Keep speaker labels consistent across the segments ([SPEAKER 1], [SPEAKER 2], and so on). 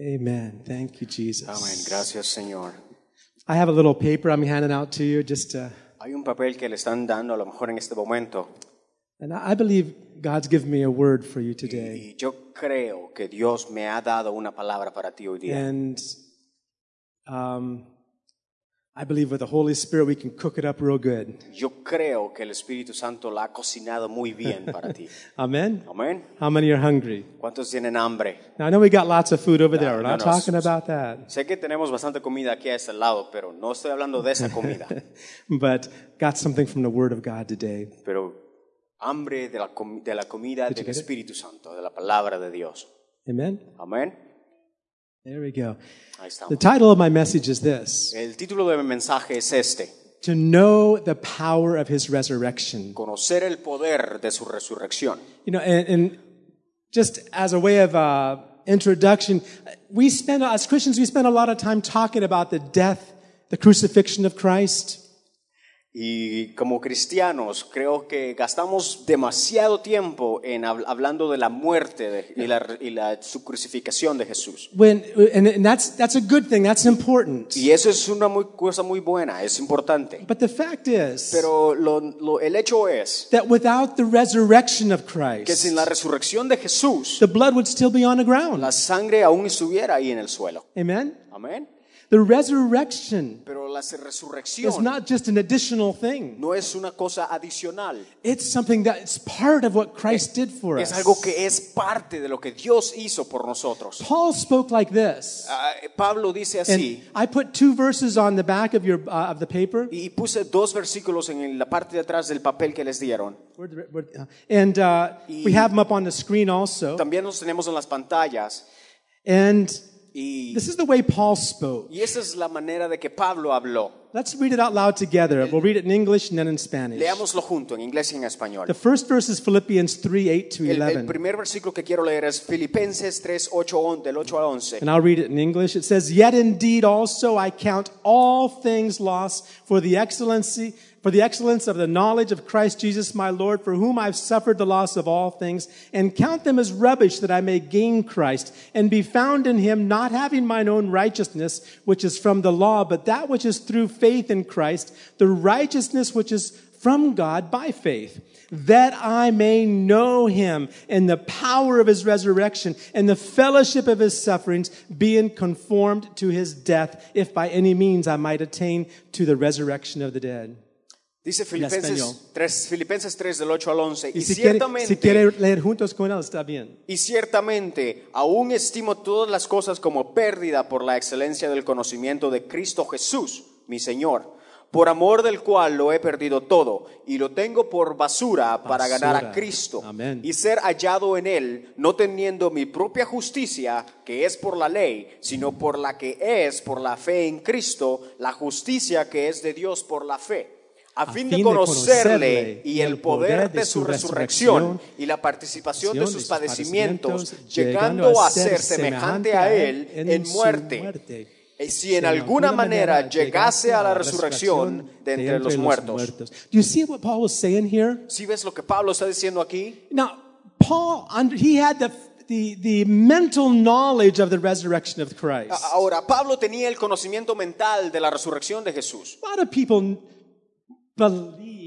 [SPEAKER 1] Amen. Thank you, Jesus.
[SPEAKER 2] Amén. Gracias, Señor.
[SPEAKER 1] I have a little paper I'm handing out to you just to,
[SPEAKER 2] Hay un papel que le están dando a lo mejor en este momento
[SPEAKER 1] and I I believe God's given me a word for you today.
[SPEAKER 2] y yo creo que Dios me ha dado una palabra para ti hoy día.
[SPEAKER 1] And um, I believe with the Holy Spirit we can cook it up real good.
[SPEAKER 2] Yo creo que el Espíritu Santo la ha cocinado muy bien para ti.
[SPEAKER 1] Amen.
[SPEAKER 2] Amén.
[SPEAKER 1] How many are hungry?
[SPEAKER 2] ¿Cuántos tienen hambre?
[SPEAKER 1] Now I know we got lots of food over there. We're
[SPEAKER 2] no,
[SPEAKER 1] not
[SPEAKER 2] no,
[SPEAKER 1] talking
[SPEAKER 2] s-
[SPEAKER 1] about that.
[SPEAKER 2] Sé que tenemos bastante comida aquí a este lado, pero no estoy hablando de esa comida.
[SPEAKER 1] But got something from the Word of God today.
[SPEAKER 2] pero hambre de la, com- de la comida del
[SPEAKER 1] get it?
[SPEAKER 2] Espíritu Santo, de la palabra de Dios.
[SPEAKER 1] Amen.
[SPEAKER 2] Amén.
[SPEAKER 1] There we go.
[SPEAKER 2] Ahí
[SPEAKER 1] The title of my message is this
[SPEAKER 2] El título de mi mensaje es este.
[SPEAKER 1] To know the power of His resurrection.
[SPEAKER 2] Conocer el poder de su resurrección.
[SPEAKER 1] You know, and, and just as a way of uh, introduction, we spend, as Christians, we spend a lot of time talking about the death, the crucifixion of Christ.
[SPEAKER 2] Y como cristianos creo que gastamos demasiado tiempo en hab- hablando de la muerte de- y, la, y la- su crucificación de Jesús.
[SPEAKER 1] When, and, that's, that's a good thing, that's important.
[SPEAKER 2] Y eso es una muy, cosa muy buena, es importante.
[SPEAKER 1] But the fact is
[SPEAKER 2] Pero lo- lo- el hecho es
[SPEAKER 1] that without the resurrection of
[SPEAKER 2] que sin
[SPEAKER 1] Christ,
[SPEAKER 2] la resurrección de Jesús,
[SPEAKER 1] the blood would still be on the ground.
[SPEAKER 2] la sangre aún estuviera ahí en el suelo.
[SPEAKER 1] Amen?
[SPEAKER 2] Amén.
[SPEAKER 1] The resurrection
[SPEAKER 2] Pero la
[SPEAKER 1] is not just an additional thing.
[SPEAKER 2] no es una cosa adicional.
[SPEAKER 1] It's something that's part of what Christ did for
[SPEAKER 2] Es
[SPEAKER 1] us.
[SPEAKER 2] algo que es parte de lo que Dios hizo por nosotros.
[SPEAKER 1] Paul spoke like this.
[SPEAKER 2] Ah, Pablo dice
[SPEAKER 1] And I put two verses on the back of your uh, of the paper.
[SPEAKER 2] y puse dos versículos en la parte de atrás del papel que les dieron.
[SPEAKER 1] Where the- where- uh, And uh, we have them up on the screen also.
[SPEAKER 2] También los tenemos en las pantallas.
[SPEAKER 1] And
[SPEAKER 2] Y,
[SPEAKER 1] this is the way Paul spoke.
[SPEAKER 2] y esa es la manera de que Pablo habló.
[SPEAKER 1] Let's read it out loud together. We'll read it in English and then in Spanish.
[SPEAKER 2] Leámoslo junto, en inglés y en español.
[SPEAKER 1] The first verse is Philippians 3 8 to
[SPEAKER 2] El, el primer versículo que quiero leer es Filipenses 3, 8, on- del 8 al 11.
[SPEAKER 1] And I'll read it in English. It says, Yet indeed also I count all things lost for the excellency, for the excellence of the knowledge of Christ Jesus my Lord, for whom I've suffered the loss of all things, and count them as rubbish that I may gain Christ, and be found in him, not having mine own righteousness, which is from the law, but that which is through faith in Christ, the righteousness which is from God by faith, that I may know him and the power of his resurrection and the fellowship of his sufferings, being conformed to his death, if by any means I might attain to the resurrection of the dead.
[SPEAKER 2] Dice. Filipenses 3, Filipenses 3 del 8 al 11.
[SPEAKER 1] Y
[SPEAKER 2] Y
[SPEAKER 1] si quiere, si quiere leer juntos con él, está bien.
[SPEAKER 2] y ciertamente, aún estimo todas las cosas como pérdida por la excelencia del conocimiento de Cristo Jesús, mi Señor, por amor del cual lo he perdido todo y lo tengo por basura, para ganar a. Cristo
[SPEAKER 1] Amén.
[SPEAKER 2] y ser hallado en él, no teniendo mi propia justicia, que es por la ley, sino por la que es por la fe en Cristo, la justicia que es de Dios por la fe. A, fin, de conocerle y el poder de su resurrección y la participación de sus padecimientos, llegando a ser semejante a él en muerte. Y si en alguna manera llegase a la resurrección de entre los muertos.
[SPEAKER 1] Do you see what Paul was saying here?
[SPEAKER 2] ¿Sí ves lo que Pablo está diciendo aquí?
[SPEAKER 1] Now, Paul, he had the, the, the mental knowledge of the resurrection of Christ.
[SPEAKER 2] Ahora, Pablo tenía el conocimiento mental de la resurrección de Jesús.
[SPEAKER 1] A lot of people believe,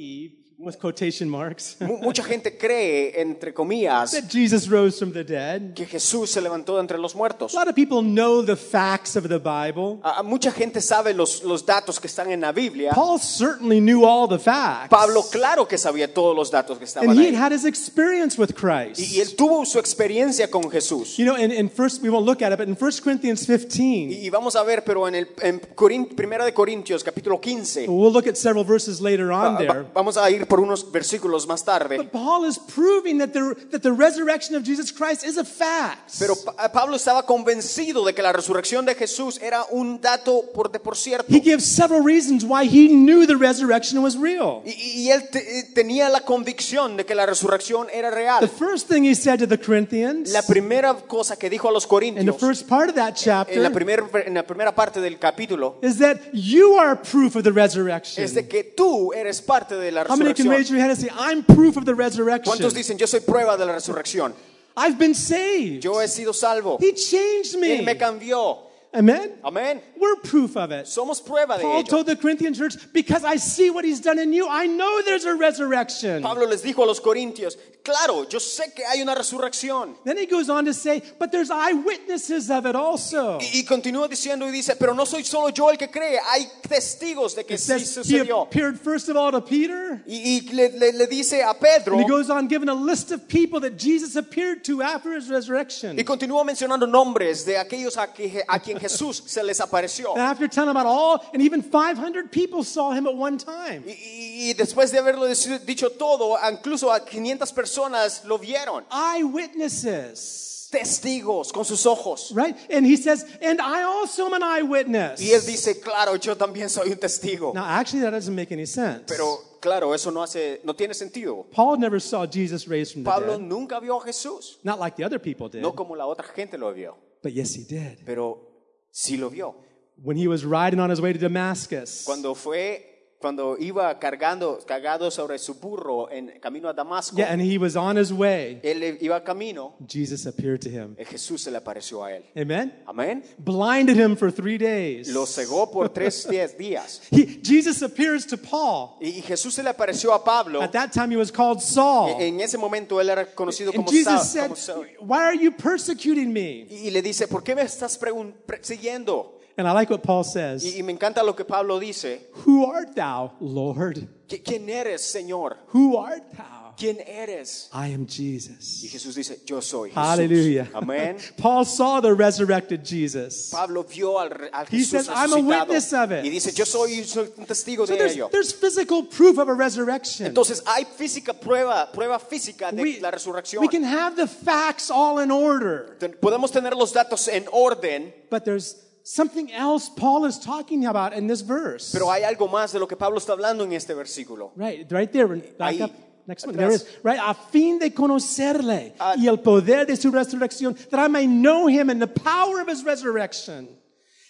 [SPEAKER 1] with quotation marks,
[SPEAKER 2] Mu- mucha gente cree, entre comillas,
[SPEAKER 1] that Jesus rose from the dead.
[SPEAKER 2] que Jesús se levantó de entre los muertos.
[SPEAKER 1] A lot of people know the facts of the Bible.
[SPEAKER 2] A- a mucha gente sabe los, los datos que están en la Biblia.
[SPEAKER 1] Paul certainly knew all the facts.
[SPEAKER 2] Pablo, claro que sabía todos los datos que estaban
[SPEAKER 1] and he had
[SPEAKER 2] ahí.
[SPEAKER 1] had his experience with Christ.
[SPEAKER 2] Y, y él tuvo su experiencia con Jesús.
[SPEAKER 1] You know, in, in first, we won't look at it, but in 1 Corinthians 15,
[SPEAKER 2] Y, y vamos a ver, pero en el en Corin- Primera de Corintios, capítulo 15,
[SPEAKER 1] we'll look at several verses later on
[SPEAKER 2] va-
[SPEAKER 1] there.
[SPEAKER 2] va- vamos a ir por unos versículos más tarde.
[SPEAKER 1] But Paul is proving that the, that the resurrection of Jesus Christ is a fact.
[SPEAKER 2] Pero Pa- Pablo estaba convencido de que la resurrección de Jesús era un dato por de por cierto.
[SPEAKER 1] He gives several reasons why he knew the resurrection was real.
[SPEAKER 2] Y, y él te- tenía la convicción de que la resurrección era
[SPEAKER 1] The
[SPEAKER 2] real.
[SPEAKER 1] first thing he said to the Corinthians
[SPEAKER 2] La primera cosa que dijo a los
[SPEAKER 1] in the
[SPEAKER 2] corintios
[SPEAKER 1] first part of that
[SPEAKER 2] en la,
[SPEAKER 1] chapter
[SPEAKER 2] primer- en la primera parte del capítulo
[SPEAKER 1] is that you are proof of the resurrection.
[SPEAKER 2] es de que tú eres parte de la
[SPEAKER 1] How many can
[SPEAKER 2] resurrección.
[SPEAKER 1] raise your hand and say, I'm proof of the resurrection?
[SPEAKER 2] ¿Cuántos dicen yo soy prueba de la resurrección?
[SPEAKER 1] I've been saved.
[SPEAKER 2] Yo he sido salvo.
[SPEAKER 1] He changed
[SPEAKER 2] Él me
[SPEAKER 1] me.
[SPEAKER 2] cambió.
[SPEAKER 1] Amen.
[SPEAKER 2] Amén.
[SPEAKER 1] We're proof of it.
[SPEAKER 2] Somos prueba de
[SPEAKER 1] Paul
[SPEAKER 2] ello.
[SPEAKER 1] told the Corinthian church, because I see what he's done in you, I know there's a resurrection.
[SPEAKER 2] Pablo les dijo a los corintios, claro, yo sé que hay una resurrección.
[SPEAKER 1] Then he goes on to say, but there's eyewitnesses of it also.
[SPEAKER 2] Y, y continúa diciendo y dice, pero no soy solo yo el que cree, hay testigos de que
[SPEAKER 1] It
[SPEAKER 2] sí
[SPEAKER 1] says he
[SPEAKER 2] sucedió.
[SPEAKER 1] appeared first of all to Peter.
[SPEAKER 2] Y, y le, le- le dice a Pedro,
[SPEAKER 1] And he goes on giving a list of people that Jesus appeared to after his resurrection.
[SPEAKER 2] y continúa mencionando nombres de aquellos a, que- a quien Jesús se les apareció.
[SPEAKER 1] And after telling about all, and even 500 people saw him at one time.
[SPEAKER 2] Y, y- después de haberlo dicho todo, incluso a 500 personas lo vieron.
[SPEAKER 1] Eyewitnesses.
[SPEAKER 2] Testigos con sus ojos.
[SPEAKER 1] Right? And he says, and I also am an eyewitness.
[SPEAKER 2] Y él dice, claro, yo también soy un testigo.
[SPEAKER 1] Now, actually, that doesn't make any sense.
[SPEAKER 2] Pero claro, eso no hace, no tiene sentido.
[SPEAKER 1] Paul never saw Jesus raised from the
[SPEAKER 2] Pablo
[SPEAKER 1] dead.
[SPEAKER 2] nunca vio a Jesús,
[SPEAKER 1] Not like the other people did.
[SPEAKER 2] no como la otra gente lo vio,
[SPEAKER 1] But yes, he did.
[SPEAKER 2] pero sí lo vio.
[SPEAKER 1] When he was riding on his way to Damascus.
[SPEAKER 2] Cuando fue, cuando iba cargando, cargado sobre su burro en camino a Damasco,
[SPEAKER 1] Yeah, and he was on his way.
[SPEAKER 2] él iba camino,
[SPEAKER 1] Jesus appeared to him.
[SPEAKER 2] eh, Jesús se le apareció a él.
[SPEAKER 1] Amen?
[SPEAKER 2] Amén.
[SPEAKER 1] Blinded him for three days.
[SPEAKER 2] Lo cegó por tres días.
[SPEAKER 1] He, Jesus appears to Paul.
[SPEAKER 2] Y Jesús se le apareció a Pablo.
[SPEAKER 1] At that time, he was called Saul.
[SPEAKER 2] En ese momento él era conocido como
[SPEAKER 1] Jesus
[SPEAKER 2] Saul.
[SPEAKER 1] said,
[SPEAKER 2] como Saul.
[SPEAKER 1] Why are you persecuting me?
[SPEAKER 2] Y le dice, ¿por qué me estás pregun- pre- siguiendo?
[SPEAKER 1] And I like what Paul says.
[SPEAKER 2] y me encanta lo que Pablo dice.
[SPEAKER 1] Who art thou, Lord?
[SPEAKER 2] "¿Qui- ¿Quién eres, Señor?
[SPEAKER 1] Who art thou?
[SPEAKER 2] ¿Quién eres?
[SPEAKER 1] I am
[SPEAKER 2] Y
[SPEAKER 1] Jesus.
[SPEAKER 2] Dice, yo soy Jesús.
[SPEAKER 1] Hallelujah.
[SPEAKER 2] Amén.
[SPEAKER 1] Paul saw the resurrected Jesus.
[SPEAKER 2] Pablo vio al, al
[SPEAKER 1] He
[SPEAKER 2] Jesús
[SPEAKER 1] says, "I'm a witness of it."
[SPEAKER 2] Y dice, yo soy, soy un testigo
[SPEAKER 1] So
[SPEAKER 2] de
[SPEAKER 1] there's,
[SPEAKER 2] ello.
[SPEAKER 1] there's physical proof of a resurrection.
[SPEAKER 2] Entonces hay física prueba, prueba física de
[SPEAKER 1] We,
[SPEAKER 2] la resurrección.
[SPEAKER 1] we can have the facts all in order,
[SPEAKER 2] Podemos tener los datos en orden,
[SPEAKER 1] but there's something else Paul is talking about in this verse.
[SPEAKER 2] pero hay algo más de lo que Pablo está hablando en este versículo.
[SPEAKER 1] Right, right there. Back
[SPEAKER 2] Ahí,
[SPEAKER 1] up. Next one. There is, right, a fin de conocerle
[SPEAKER 2] Ah.
[SPEAKER 1] y el poder de su resurrección, that I may know him and the power of his resurrection.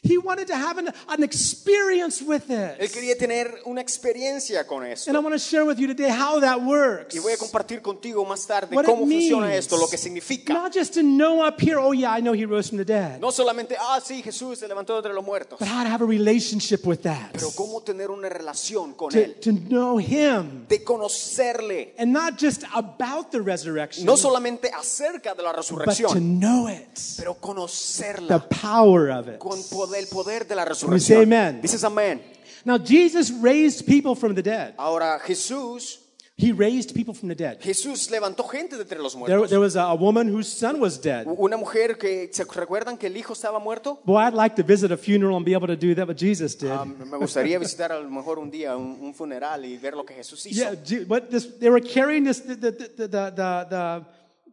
[SPEAKER 1] He wanted to have an, an experience with
[SPEAKER 2] Él
[SPEAKER 1] it.
[SPEAKER 2] quería tener una experiencia con esto.
[SPEAKER 1] And I want to share with you today how that works.
[SPEAKER 2] Y voy a compartir contigo más tarde
[SPEAKER 1] What
[SPEAKER 2] cómo
[SPEAKER 1] it
[SPEAKER 2] funciona
[SPEAKER 1] means.
[SPEAKER 2] esto, lo que significa.
[SPEAKER 1] Not just to know up here, oh yeah, I know he rose from the dead,
[SPEAKER 2] No solamente, ah, sí, Jesús se levantó de entre los muertos,
[SPEAKER 1] but how to have a relationship with that.
[SPEAKER 2] pero cómo tener una relación con
[SPEAKER 1] To,
[SPEAKER 2] Él,
[SPEAKER 1] to know him.
[SPEAKER 2] de conocerle,
[SPEAKER 1] And not just about the resurrection,
[SPEAKER 2] no solamente acerca de la
[SPEAKER 1] but to know it.
[SPEAKER 2] pero
[SPEAKER 1] The power of it.
[SPEAKER 2] con poder, el poder de la
[SPEAKER 1] say
[SPEAKER 2] resurrección.
[SPEAKER 1] amen.
[SPEAKER 2] Dices amén.
[SPEAKER 1] Now, Jesus raised people from the dead.
[SPEAKER 2] Ahora Jesús,
[SPEAKER 1] He raised people from the dead.
[SPEAKER 2] Jesús levantó gente de entre los
[SPEAKER 1] There,
[SPEAKER 2] muertos.
[SPEAKER 1] there was a, a woman whose son was dead.
[SPEAKER 2] Una mujer que, ¿se recuerdan que el hijo estaba muerto?
[SPEAKER 1] Boy, I'd like to visit a funeral and be able to do that what Jesus did.
[SPEAKER 2] Ah, me gustaría visitar a lo mejor un día un, un funeral y ver lo que Jesús hizo.
[SPEAKER 1] yeah, what this, they were carrying this, the, the, the, the, the,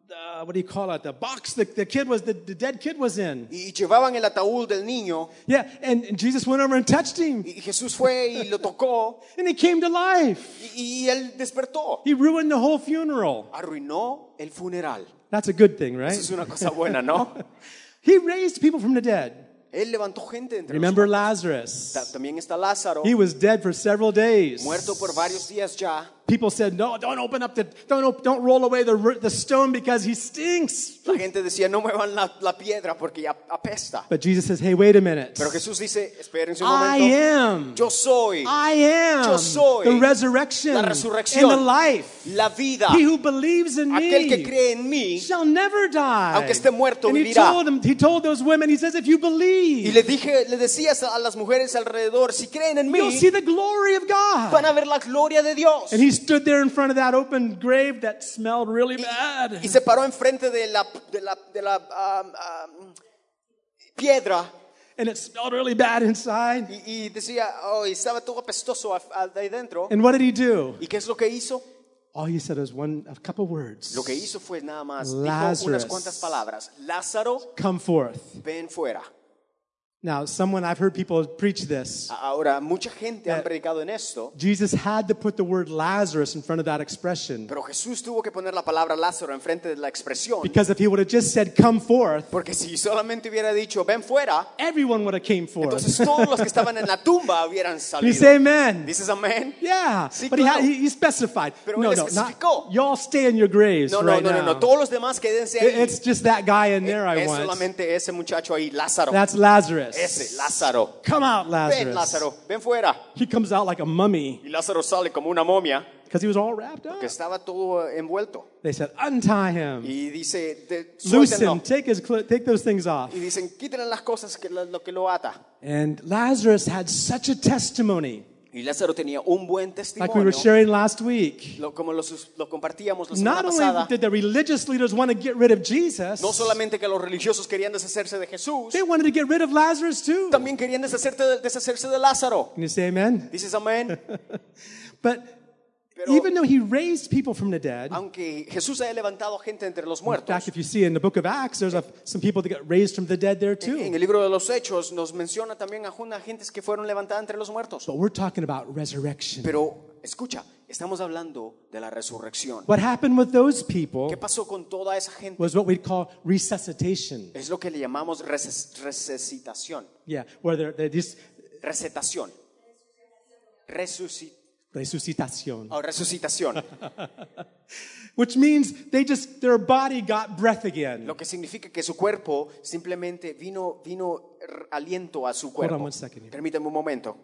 [SPEAKER 1] the what do you call it? The box the, the kid was, the, the dead kid was in.
[SPEAKER 2] Y llevaban el ataúd del niño
[SPEAKER 1] Yeah, and, Jesus went over and touched him,
[SPEAKER 2] y Jesús fue y lo tocó
[SPEAKER 1] and he came to life.
[SPEAKER 2] y, y él despertó.
[SPEAKER 1] He ruined the whole funeral.
[SPEAKER 2] Arruinó el funeral.
[SPEAKER 1] That's a good thing, right?
[SPEAKER 2] Eso es una cosa buena, ¿no?
[SPEAKER 1] He raised people from the dead.
[SPEAKER 2] Él levantó gente entre
[SPEAKER 1] Remember. Lazarus?
[SPEAKER 2] Ta- También está Lázaro,
[SPEAKER 1] He was dead for several days.
[SPEAKER 2] muerto por varios días ya.
[SPEAKER 1] People said, "No, don't open up the don't op- don't roll away the the stone because he stinks."
[SPEAKER 2] La gente decía, no muevan la, la piedra porque ya apesta.
[SPEAKER 1] But Jesus says, "Hey, wait a minute.
[SPEAKER 2] Pero Jesús dice, espérense un momento.
[SPEAKER 1] I am.
[SPEAKER 2] Yo soy
[SPEAKER 1] I am
[SPEAKER 2] Yo soy
[SPEAKER 1] the resurrection
[SPEAKER 2] la resurrección.
[SPEAKER 1] and the life.
[SPEAKER 2] la vida.
[SPEAKER 1] He who believes in
[SPEAKER 2] Aquel que
[SPEAKER 1] me
[SPEAKER 2] cree en mí.
[SPEAKER 1] shall never die."
[SPEAKER 2] Aunque esté muerto,
[SPEAKER 1] and he
[SPEAKER 2] vivirá.
[SPEAKER 1] told them, he told those women, he says, "If you
[SPEAKER 2] Y
[SPEAKER 1] believe,
[SPEAKER 2] le dije, le decías a las mujeres alrededor, si creen en
[SPEAKER 1] you'll see the glory of God."
[SPEAKER 2] van a ver la gloria de Dios.
[SPEAKER 1] And he stood there in front of that open grave that smelled really bad.
[SPEAKER 2] Y se paró enfrente de la, de la, de la um, um, piedra
[SPEAKER 1] And it smelled really bad inside.
[SPEAKER 2] y, y decía, oh, estaba todo apestoso a- a- de ahí dentro.
[SPEAKER 1] And what did he do?
[SPEAKER 2] ¿Y qué es lo que hizo?
[SPEAKER 1] All he said was one, a couple words.
[SPEAKER 2] Lo que hizo fue nada más, dijo unas cuantas palabras. Lázaro,
[SPEAKER 1] Come forth.
[SPEAKER 2] ven fuera.
[SPEAKER 1] Now, someone I've heard people preach this.
[SPEAKER 2] Ahora, mucha gente ha
[SPEAKER 1] Eh.
[SPEAKER 2] predicado en esto,
[SPEAKER 1] Jesus had to put the word Lazarus in front of that expression
[SPEAKER 2] pero Jesús tuvo que poner la palabra Lázaro enfrente de la expresión,
[SPEAKER 1] because if he would have just said come forth,
[SPEAKER 2] porque si solamente hubiera dicho ven fuera,
[SPEAKER 1] everyone would have came forth.
[SPEAKER 2] entonces todos los que estaban en la tumba hubieran
[SPEAKER 1] You say amen.
[SPEAKER 2] ¿Dices amén?
[SPEAKER 1] Yeah,
[SPEAKER 2] Sí,
[SPEAKER 1] but he, had,
[SPEAKER 2] claro.
[SPEAKER 1] he, he specified.
[SPEAKER 2] Pero
[SPEAKER 1] no,
[SPEAKER 2] él
[SPEAKER 1] no, not, y'all stay in your graves
[SPEAKER 2] No, no,
[SPEAKER 1] right
[SPEAKER 2] no, no,
[SPEAKER 1] now.
[SPEAKER 2] no, todos los demás quédense ahí.
[SPEAKER 1] It's just that guy in there I
[SPEAKER 2] Es
[SPEAKER 1] want.
[SPEAKER 2] solamente ese muchacho ahí, Lázaro.
[SPEAKER 1] That's Lazarus.
[SPEAKER 2] Ese, Lázaro.
[SPEAKER 1] Come out,
[SPEAKER 2] Ven,
[SPEAKER 1] Lazarus.
[SPEAKER 2] Lázaro, ven fuera.
[SPEAKER 1] He comes out like a mummy
[SPEAKER 2] Y Lázaro sale como una momia
[SPEAKER 1] because he was all wrapped up.
[SPEAKER 2] que estaba todo envuelto.
[SPEAKER 1] They said, untie him,
[SPEAKER 2] Y dice, de-
[SPEAKER 1] loose him, take his take those things off.
[SPEAKER 2] Y dicen, quítenle las cosas que lo, lo que lo ata.
[SPEAKER 1] And Lazarus had such a testimony,
[SPEAKER 2] Y Lázaro tenía un buen
[SPEAKER 1] like we were sharing last week.
[SPEAKER 2] Lo- como lo, lo compartíamos la semana
[SPEAKER 1] Not only
[SPEAKER 2] pasada.
[SPEAKER 1] did the religious leaders want to get rid of Jesus,
[SPEAKER 2] No solamente que los religiosos querían deshacerse de Jesús,
[SPEAKER 1] they wanted to get rid of Lazarus too.
[SPEAKER 2] también querían deshacerse de, deshacerse de Lázaro.
[SPEAKER 1] Can you say amen?
[SPEAKER 2] ¿Dices amén?
[SPEAKER 1] But
[SPEAKER 2] Pero
[SPEAKER 1] even though he raised people from the dead,
[SPEAKER 2] aunque Jesús haya levantado gente entre los
[SPEAKER 1] in fact,
[SPEAKER 2] muertos,
[SPEAKER 1] if you see in the book of Acts, there's a, some people that got raised from the dead there
[SPEAKER 2] en
[SPEAKER 1] too.
[SPEAKER 2] el libro de los Hechos nos menciona también a una gentes que fueron levantadas entre los muertos.
[SPEAKER 1] But we're talking about resurrection.
[SPEAKER 2] Pero escucha, estamos hablando de la resurrección.
[SPEAKER 1] What happened with those people
[SPEAKER 2] ¿Qué pasó con toda esa gente?
[SPEAKER 1] was what we'd call resuscitation.
[SPEAKER 2] Es lo que le llamamos reses- resucitación.
[SPEAKER 1] Yeah, where they're, they're just
[SPEAKER 2] Recetación. Resuci-
[SPEAKER 1] resuscitación,
[SPEAKER 2] oh, resucitación.
[SPEAKER 1] which means they just their body got breath again.
[SPEAKER 2] Lo que significa que su cuerpo simplemente vino, vino aliento a su
[SPEAKER 1] on
[SPEAKER 2] cuerpo.
[SPEAKER 1] one second here.
[SPEAKER 2] Permítame un momento.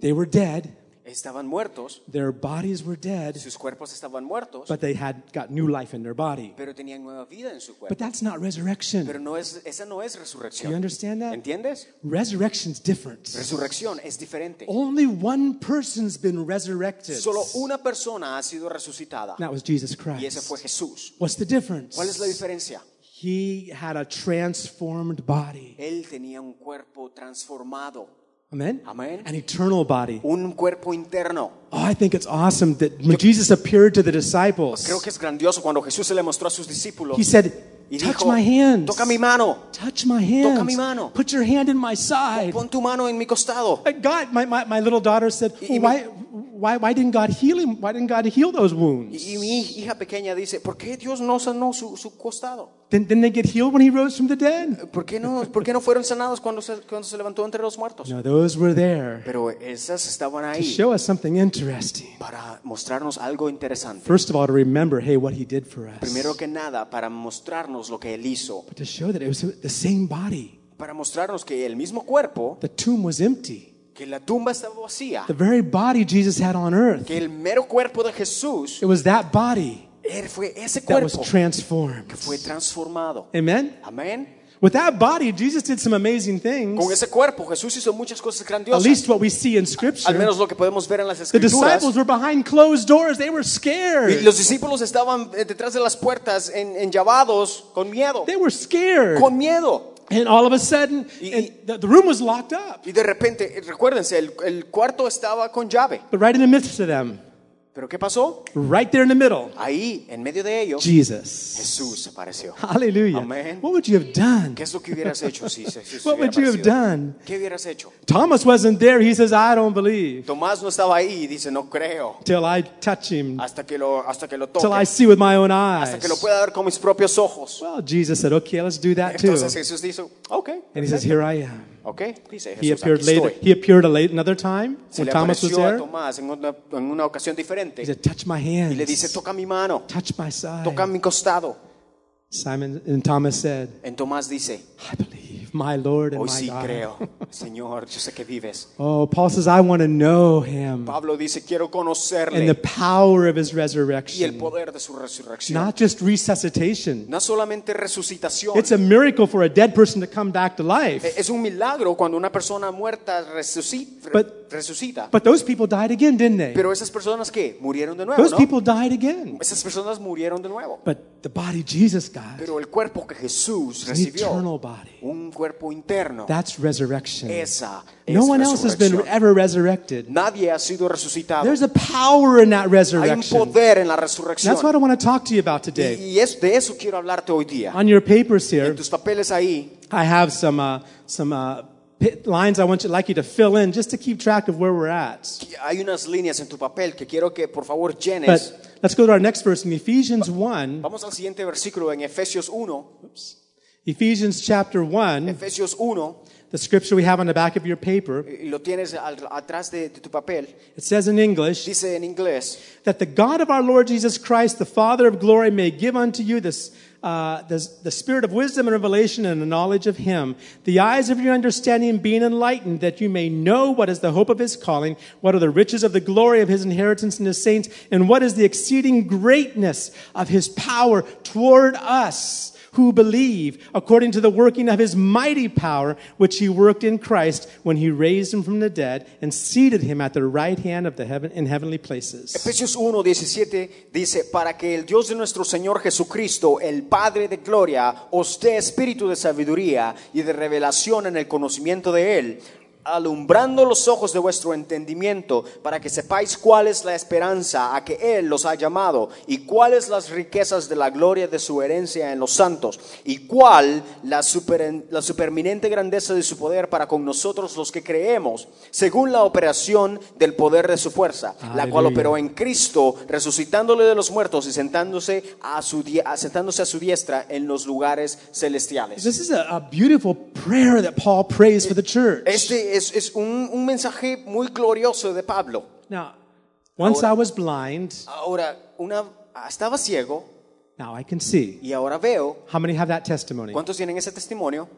[SPEAKER 1] They were dead.
[SPEAKER 2] Estaban muertos,
[SPEAKER 1] Their bodies were dead,
[SPEAKER 2] sus cuerpos estaban muertos,
[SPEAKER 1] but they had got new life in their body.
[SPEAKER 2] pero tenían nueva vida en su
[SPEAKER 1] But
[SPEAKER 2] cuerpo.
[SPEAKER 1] that's not resurrection.
[SPEAKER 2] Pero no es, esa no es
[SPEAKER 1] Do you
[SPEAKER 2] resurrección.
[SPEAKER 1] understand that?
[SPEAKER 2] ¿Entiendes?
[SPEAKER 1] Resurrection's different.
[SPEAKER 2] Resurrección es diferente.
[SPEAKER 1] Only one person's been resurrected.
[SPEAKER 2] Solo una persona ha sido resucitada
[SPEAKER 1] That was Jesus
[SPEAKER 2] y ese fue
[SPEAKER 1] Christ.
[SPEAKER 2] Jesús.
[SPEAKER 1] What's the difference?
[SPEAKER 2] ¿Cuál es la diferencia?
[SPEAKER 1] He had a transformed body.
[SPEAKER 2] Él tenía un cuerpo transformado,
[SPEAKER 1] Amen?
[SPEAKER 2] Amén.
[SPEAKER 1] An eternal body.
[SPEAKER 2] un cuerpo interno.
[SPEAKER 1] Oh, I think it's awesome that when Jesus appeared to the disciples,
[SPEAKER 2] Creo que es grandioso cuando Jesús se le mostró a sus discípulos
[SPEAKER 1] he said,
[SPEAKER 2] y
[SPEAKER 1] Touch
[SPEAKER 2] dijo,
[SPEAKER 1] my hands.
[SPEAKER 2] toca mi mano,
[SPEAKER 1] Touch my hands.
[SPEAKER 2] Toca mi mano.
[SPEAKER 1] Put your hand in my side.
[SPEAKER 2] pon tu mano en mi costado.
[SPEAKER 1] Uh, God, my, my, my little daughter said,
[SPEAKER 2] Y-
[SPEAKER 1] "Well, why, why, why didn't God heal him? Why didn't God heal those wounds?
[SPEAKER 2] Y, y mi hija pequeña dice, ¿por qué Dios no sanó su, su costado?
[SPEAKER 1] Didn't, didn't they get healed when he rose from the dead?
[SPEAKER 2] ¿Por qué no, por qué no fueron sanados cuando se, cuando se levantó entre los muertos?
[SPEAKER 1] No, those were there
[SPEAKER 2] Pero esas estaban
[SPEAKER 1] to
[SPEAKER 2] ahí
[SPEAKER 1] show us something interesting.
[SPEAKER 2] para mostrarnos algo interesante.
[SPEAKER 1] First of all, to remember, hey, what he did for us.
[SPEAKER 2] Primero que nada, para mostrarnos lo que Él hizo,
[SPEAKER 1] But to show that it was the same body.
[SPEAKER 2] para mostrarnos que el mismo cuerpo,
[SPEAKER 1] The tomb was empty.
[SPEAKER 2] que la tumba estaba vacía,
[SPEAKER 1] The very body Jesus had on earth,
[SPEAKER 2] que el mero cuerpo de Jesús
[SPEAKER 1] it was that body
[SPEAKER 2] él fue ese
[SPEAKER 1] that was
[SPEAKER 2] cuerpo
[SPEAKER 1] transformed.
[SPEAKER 2] que fue transformado.
[SPEAKER 1] Amen?
[SPEAKER 2] Amén.
[SPEAKER 1] With that body, Jesus did some amazing things.
[SPEAKER 2] Con ese cuerpo Jesús hizo muchas cosas
[SPEAKER 1] At
[SPEAKER 2] grandiosas.
[SPEAKER 1] least what we see in
[SPEAKER 2] Al
[SPEAKER 1] Scripture.
[SPEAKER 2] menos lo que podemos ver en las
[SPEAKER 1] The
[SPEAKER 2] escrituras.
[SPEAKER 1] disciples were behind closed doors. They were
[SPEAKER 2] Y
[SPEAKER 1] scared.
[SPEAKER 2] los discípulos estaban eh, detrás de las puertas en, enllavados con miedo.
[SPEAKER 1] They were scared.
[SPEAKER 2] Con miedo.
[SPEAKER 1] And all of a sudden,
[SPEAKER 2] Y-
[SPEAKER 1] and the, the room was locked up.
[SPEAKER 2] Y de repente, eh, recuérdense, el, el cuarto estaba con llave.
[SPEAKER 1] But right in the midst of them,
[SPEAKER 2] ¿Pero qué pasó?
[SPEAKER 1] right there in the middle,
[SPEAKER 2] Ahí, en medio de ellos,
[SPEAKER 1] Jesus.
[SPEAKER 2] Jesús apareció.
[SPEAKER 1] Hallelujah.
[SPEAKER 2] Amen.
[SPEAKER 1] What would you have done?
[SPEAKER 2] ¿Qué es lo que hubieras hecho si si
[SPEAKER 1] What would you have done?
[SPEAKER 2] ¿Qué hubieras hecho?
[SPEAKER 1] Thomas wasn't there. He says, I don't believe
[SPEAKER 2] Tomás no estaba ahí y dice, no creo.
[SPEAKER 1] till I touch him,
[SPEAKER 2] Hasta que lo, hasta que lo toque.
[SPEAKER 1] till I see with my own eyes.
[SPEAKER 2] Hasta que lo pueda ver con mis propios ojos.
[SPEAKER 1] Well, Jesus said, okay, let's do that too.
[SPEAKER 2] Entonces Jesús dijo, ok.
[SPEAKER 1] And he says, here I am.
[SPEAKER 2] Ok, dice
[SPEAKER 1] eh,
[SPEAKER 2] He
[SPEAKER 1] appeared
[SPEAKER 2] aquí
[SPEAKER 1] later.
[SPEAKER 2] estoy.
[SPEAKER 1] He appeared late, another time
[SPEAKER 2] Se
[SPEAKER 1] when
[SPEAKER 2] le
[SPEAKER 1] Thomas was
[SPEAKER 2] apareció a
[SPEAKER 1] there.
[SPEAKER 2] Tomás en una, en una ocasión diferente
[SPEAKER 1] He said, touch my
[SPEAKER 2] y le dice,
[SPEAKER 1] hands,
[SPEAKER 2] toca mi mano,
[SPEAKER 1] touch my side.
[SPEAKER 2] toca mi costado.
[SPEAKER 1] Simon and Thomas said,
[SPEAKER 2] En Tomás dice,
[SPEAKER 1] I believe, my Lord and
[SPEAKER 2] hoy
[SPEAKER 1] my
[SPEAKER 2] sí
[SPEAKER 1] God.
[SPEAKER 2] creo, Señor, yo sé que vives.
[SPEAKER 1] Oh, Paul says, I want to know him
[SPEAKER 2] Pablo dice, quiero
[SPEAKER 1] and the power of his
[SPEAKER 2] y el
[SPEAKER 1] resurrection.
[SPEAKER 2] poder de su resurrección.
[SPEAKER 1] Not just resuscitation.
[SPEAKER 2] No solamente resucitación.
[SPEAKER 1] It's a miracle for a dead person to come back to life.
[SPEAKER 2] Es un milagro cuando una persona muerta resuci- re-
[SPEAKER 1] But-
[SPEAKER 2] resucita.
[SPEAKER 1] But those people died again, didn't they?
[SPEAKER 2] Pero esas personas que murieron de nuevo,
[SPEAKER 1] Those
[SPEAKER 2] ¿no?
[SPEAKER 1] people died again.
[SPEAKER 2] Esas personas murieron de nuevo.
[SPEAKER 1] But the body Jesus got,
[SPEAKER 2] Pero el cuerpo que Jesús
[SPEAKER 1] an
[SPEAKER 2] recibió,
[SPEAKER 1] eternal body.
[SPEAKER 2] un cuerpo interno,
[SPEAKER 1] That's resurrection.
[SPEAKER 2] esa
[SPEAKER 1] No one else has been ever resurrected.
[SPEAKER 2] Nadie ha sido resucitado.
[SPEAKER 1] There's a power in that resurrection.
[SPEAKER 2] Hay un poder en la resurrección.
[SPEAKER 1] That's what I want to talk to you about today.
[SPEAKER 2] Y, es, de eso quiero hablarte hoy día.
[SPEAKER 1] On your papers here,
[SPEAKER 2] En tus papeles ahí
[SPEAKER 1] I have some uh, some uh, lines I want you, like you to fill in just to keep track of where we're at.
[SPEAKER 2] Hay unas líneas en tu papel que quiero que por favor llenes.
[SPEAKER 1] But let's go to our next verse in Ephesians 1.
[SPEAKER 2] Vamos al siguiente versículo en Efesios 1.
[SPEAKER 1] Ephesians chapter 1,
[SPEAKER 2] Efesios 1,
[SPEAKER 1] the scripture we have on the back of your paper.
[SPEAKER 2] lo tienes al- atrás de, de tu papel.
[SPEAKER 1] It says in English,
[SPEAKER 2] Dice en inglés,
[SPEAKER 1] that the God of our Lord Jesus Christ, the Father of glory, may give unto you this, uh, this, the spirit of wisdom and revelation and the knowledge of Him, the eyes of your understanding being enlightened, that you may know what is the hope of His calling, what are the riches of the glory of His inheritance in the saints, and what is the exceeding greatness of His power toward us who believe, according to the working of his mighty power, which he worked in Christ when he raised him from the dead and seated him at the right hand of the heaven in heavenly places.
[SPEAKER 2] Efesios 1, 17 dice, para que el Dios de nuestro Señor Jesucristo, el Padre de gloria, os dé espíritu de sabiduría y de revelación en el conocimiento de Él, alumbrando los ojos de vuestro entendimiento, para que sepáis cuál es la esperanza a que Él los ha llamado, y cuáles las riquezas de la gloria de su herencia en los santos, y cuál la, super, la superminente grandeza de su poder para con nosotros los que creemos, según la operación del poder de su fuerza, la cual operó en Cristo, resucitándole de los muertos y sentándose a su, sentándose a su diestra en los lugares celestiales.
[SPEAKER 1] This is a, a beautiful prayer that Paul prays for the church.
[SPEAKER 2] Este es, es un, un mensaje muy glorioso de Pablo.
[SPEAKER 1] Now, once
[SPEAKER 2] Ahora-
[SPEAKER 1] I was blind,
[SPEAKER 2] Ahora, una, estaba ciego
[SPEAKER 1] now I can see.
[SPEAKER 2] y ahora veo.
[SPEAKER 1] How many have that testimony?
[SPEAKER 2] ¿Cuántos tienen ese testimonio?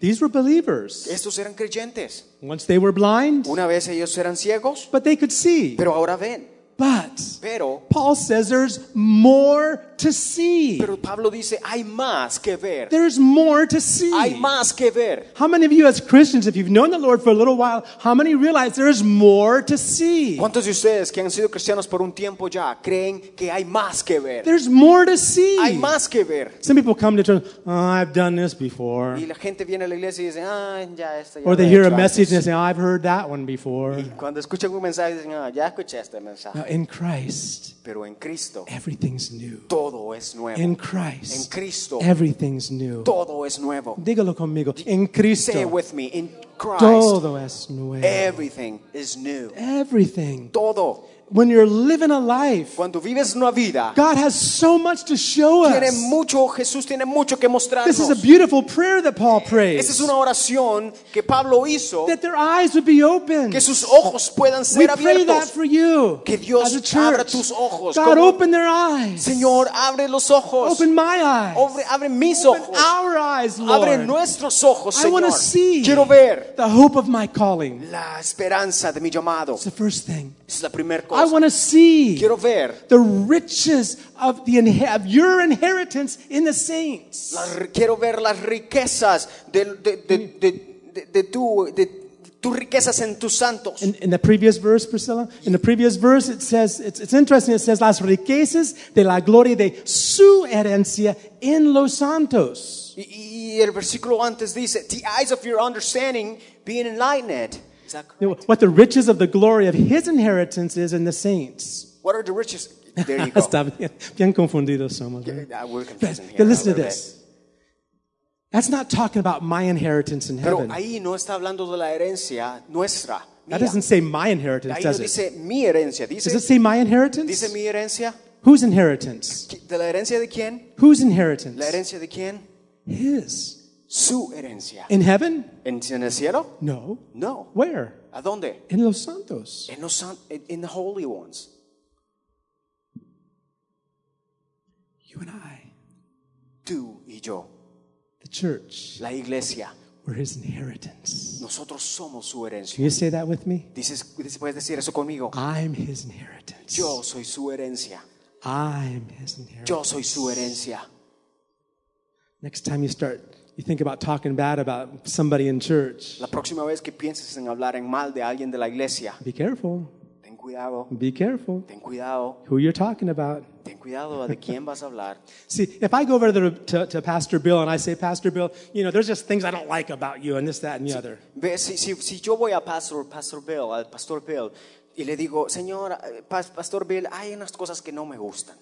[SPEAKER 1] These were believers.
[SPEAKER 2] Estos eran creyentes.
[SPEAKER 1] Once they were blind,
[SPEAKER 2] Una vez ellos eran ciegos,
[SPEAKER 1] but they could see.
[SPEAKER 2] pero ahora ven.
[SPEAKER 1] But
[SPEAKER 2] Pero,
[SPEAKER 1] Paul says there's more to see.
[SPEAKER 2] pero Pablo dice, hay más que ver.
[SPEAKER 1] There's more to see.
[SPEAKER 2] Hay más que ver.
[SPEAKER 1] How many of you as Christians, if you've known the Lord for a little while, how many realize there's more to see?
[SPEAKER 2] ¿Cuántos de ustedes que han sido cristianos por un tiempo ya creen que hay más que ver?
[SPEAKER 1] There's more to see.
[SPEAKER 2] Hay más que ver.
[SPEAKER 1] Some people come to church, oh, I've done this before.
[SPEAKER 2] Y la gente viene a la iglesia y dice, ah, ya esto ya
[SPEAKER 1] Or they
[SPEAKER 2] he
[SPEAKER 1] hear a message and they
[SPEAKER 2] antes".
[SPEAKER 1] say, oh, I've heard that one before.
[SPEAKER 2] Cuando escuchan un mensaje dicen, ah, ya escuché este mensaje.
[SPEAKER 1] Now, in Christ,
[SPEAKER 2] Pero en Cristo
[SPEAKER 1] everything's new.
[SPEAKER 2] todo es nuevo.
[SPEAKER 1] In
[SPEAKER 2] En
[SPEAKER 1] Christ,
[SPEAKER 2] Cristo
[SPEAKER 1] everything's new.
[SPEAKER 2] todo es nuevo.
[SPEAKER 1] Dígalo conmigo. En
[SPEAKER 2] Say
[SPEAKER 1] Cristo,
[SPEAKER 2] with me, in Christ
[SPEAKER 1] todo es nuevo.
[SPEAKER 2] everything is new.
[SPEAKER 1] Everything.
[SPEAKER 2] Todo.
[SPEAKER 1] When you're living a life,
[SPEAKER 2] Cuando vives una vida,
[SPEAKER 1] God has so much to show
[SPEAKER 2] tiene
[SPEAKER 1] us.
[SPEAKER 2] mucho, Jesús tiene mucho que
[SPEAKER 1] This is a
[SPEAKER 2] mostrarnos.
[SPEAKER 1] beautiful prayer that Paul
[SPEAKER 2] Esa
[SPEAKER 1] prays.
[SPEAKER 2] es una oración que Pablo hizo,
[SPEAKER 1] That their eyes would be open.
[SPEAKER 2] que sus ojos puedan
[SPEAKER 1] We
[SPEAKER 2] ser
[SPEAKER 1] pray that
[SPEAKER 2] abiertos.
[SPEAKER 1] for you.
[SPEAKER 2] Que Dios
[SPEAKER 1] as a
[SPEAKER 2] abra tus ojos.
[SPEAKER 1] God,
[SPEAKER 2] Como-
[SPEAKER 1] open their eyes.
[SPEAKER 2] Señor, abre los ojos.
[SPEAKER 1] Open my eyes.
[SPEAKER 2] Abre, abre mis
[SPEAKER 1] Open
[SPEAKER 2] ojos.
[SPEAKER 1] our eyes, Lord.
[SPEAKER 2] Abre nuestros ojos,
[SPEAKER 1] I want
[SPEAKER 2] Señor.
[SPEAKER 1] to see
[SPEAKER 2] Quiero ver
[SPEAKER 1] the hope of my calling.
[SPEAKER 2] la esperanza de mi llamado.
[SPEAKER 1] It's the first thing.
[SPEAKER 2] Esa es la primera
[SPEAKER 1] I want to see
[SPEAKER 2] Quiero ver,
[SPEAKER 1] the riches of, the, of your inheritance in the saints.
[SPEAKER 2] ri- quiero ver las riquezas de, de, de, de, tu, tus riquezas en tus santos.
[SPEAKER 1] In, in the previous verse, Priscilla, in the previous verse, it says, it's, it's interesting, it says, las riquezas de la gloria de su herencia en los santos.
[SPEAKER 2] Y, y el versículo antes dice, the eyes of your understanding being enlightened. Is that
[SPEAKER 1] You know. What the riches of the glory of his inheritance is in the saints.
[SPEAKER 2] What are the riches? There you go.
[SPEAKER 1] Está bien, bien confundidos somos.
[SPEAKER 2] We're
[SPEAKER 1] But,
[SPEAKER 2] confusing here
[SPEAKER 1] listen to this. That's not talking about my inheritance in
[SPEAKER 2] Pero
[SPEAKER 1] heaven.
[SPEAKER 2] ahí no está hablando de la herencia nuestra.
[SPEAKER 1] That doesn't say my inheritance,
[SPEAKER 2] Ahí no
[SPEAKER 1] does it?
[SPEAKER 2] mi herencia,
[SPEAKER 1] Does it say my inheritance?
[SPEAKER 2] dice mi herencia.
[SPEAKER 1] Whose inheritance?
[SPEAKER 2] ¿De la herencia de quién?
[SPEAKER 1] Whose inheritance?
[SPEAKER 2] ¿La herencia de quién?
[SPEAKER 1] His.
[SPEAKER 2] Su herencia.
[SPEAKER 1] In heaven?
[SPEAKER 2] ¿En, en el cielo?
[SPEAKER 1] No.
[SPEAKER 2] No.
[SPEAKER 1] Where?
[SPEAKER 2] ¿A dónde?
[SPEAKER 1] In los santos.
[SPEAKER 2] En los san- in the holy ones.
[SPEAKER 1] You and I,
[SPEAKER 2] Tú y yo,
[SPEAKER 1] the church,
[SPEAKER 2] la iglesia,
[SPEAKER 1] we're his inheritance.
[SPEAKER 2] nosotros somos su
[SPEAKER 1] Can
[SPEAKER 2] herencia.
[SPEAKER 1] you say that with me?
[SPEAKER 2] Dices, puedes decir eso conmigo.
[SPEAKER 1] I'm his inheritance.
[SPEAKER 2] Yo soy su herencia.
[SPEAKER 1] I'm his inheritance.
[SPEAKER 2] Yo soy su herencia.
[SPEAKER 1] Next time you start, you think about talking bad about somebody in church,
[SPEAKER 2] La próxima vez que pienses en hablar en mal de alguien de la iglesia,
[SPEAKER 1] be careful.
[SPEAKER 2] ten cuidado,
[SPEAKER 1] Be careful
[SPEAKER 2] ten cuidado,
[SPEAKER 1] who you're talking about.
[SPEAKER 2] ten cuidado de quién vas a hablar.
[SPEAKER 1] See, if I go over to, to, to Pastor Bill and I say, Pastor Bill, you know, there's just things I don't like about you and this, that, and the other.
[SPEAKER 2] Ve, si, si, si yo voy a Pastor, Pastor Bill, al Pastor Bill, y le digo, Señor, eh, Pas- Pastor Bill, hay unas cosas que no me gustan.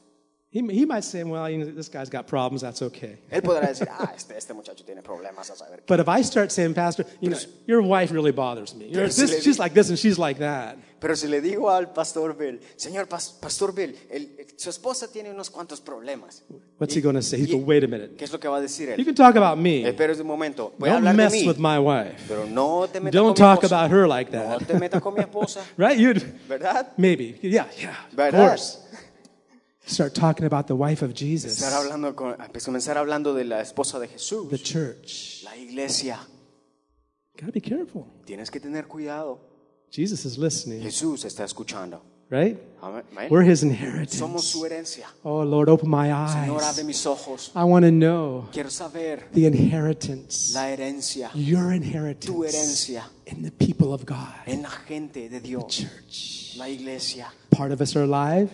[SPEAKER 1] He, he might say, well, you know, this guy's got problems, that's okay.
[SPEAKER 2] Él podrá decir, ah, este, este muchacho tiene problemas, a saber.
[SPEAKER 1] But if I start saying, Pastor, you know, your wife really bothers me. You're
[SPEAKER 2] si
[SPEAKER 1] this, she's like this and she's like that.
[SPEAKER 2] Pero si le digo al pastor Bill, señor pas- pastor Bill, el- su esposa tiene unos cuantos problemas.
[SPEAKER 1] What's he going to say? He's going, wait a minute.
[SPEAKER 2] ¿Qué es lo que va a decir
[SPEAKER 1] You
[SPEAKER 2] él?
[SPEAKER 1] can talk about me.
[SPEAKER 2] Espera un momento, voy a
[SPEAKER 1] Don't
[SPEAKER 2] hablar de
[SPEAKER 1] mess
[SPEAKER 2] mí,
[SPEAKER 1] with my wife.
[SPEAKER 2] pero no te metas
[SPEAKER 1] Don't
[SPEAKER 2] mi
[SPEAKER 1] talk
[SPEAKER 2] esposa.
[SPEAKER 1] about her like
[SPEAKER 2] No
[SPEAKER 1] that.
[SPEAKER 2] te metas con mi esposa,
[SPEAKER 1] Right? You'd,
[SPEAKER 2] ¿verdad?
[SPEAKER 1] maybe. Yeah, yeah. Of
[SPEAKER 2] ¿Verdad?
[SPEAKER 1] course. Start talking about the wife of Jesus,
[SPEAKER 2] Estar hablando con, comenzar hablando de la esposa de Jesús,
[SPEAKER 1] the church.
[SPEAKER 2] la iglesia.
[SPEAKER 1] Got to be careful.
[SPEAKER 2] Tienes que tener cuidado.
[SPEAKER 1] Jesus is listening,
[SPEAKER 2] Jesús está escuchando.
[SPEAKER 1] right?
[SPEAKER 2] Amén.
[SPEAKER 1] We're his inheritance.
[SPEAKER 2] Somos su herencia.
[SPEAKER 1] Oh, Lord, open my
[SPEAKER 2] Señor, abre
[SPEAKER 1] eyes.
[SPEAKER 2] mis ojos.
[SPEAKER 1] I want to know
[SPEAKER 2] Quiero saber
[SPEAKER 1] the inheritance,
[SPEAKER 2] la herencia,
[SPEAKER 1] your inheritance.
[SPEAKER 2] tu herencia
[SPEAKER 1] in the people of God.
[SPEAKER 2] en la gente de Dios, The
[SPEAKER 1] Church.
[SPEAKER 2] La iglesia.
[SPEAKER 1] Part of us are alive,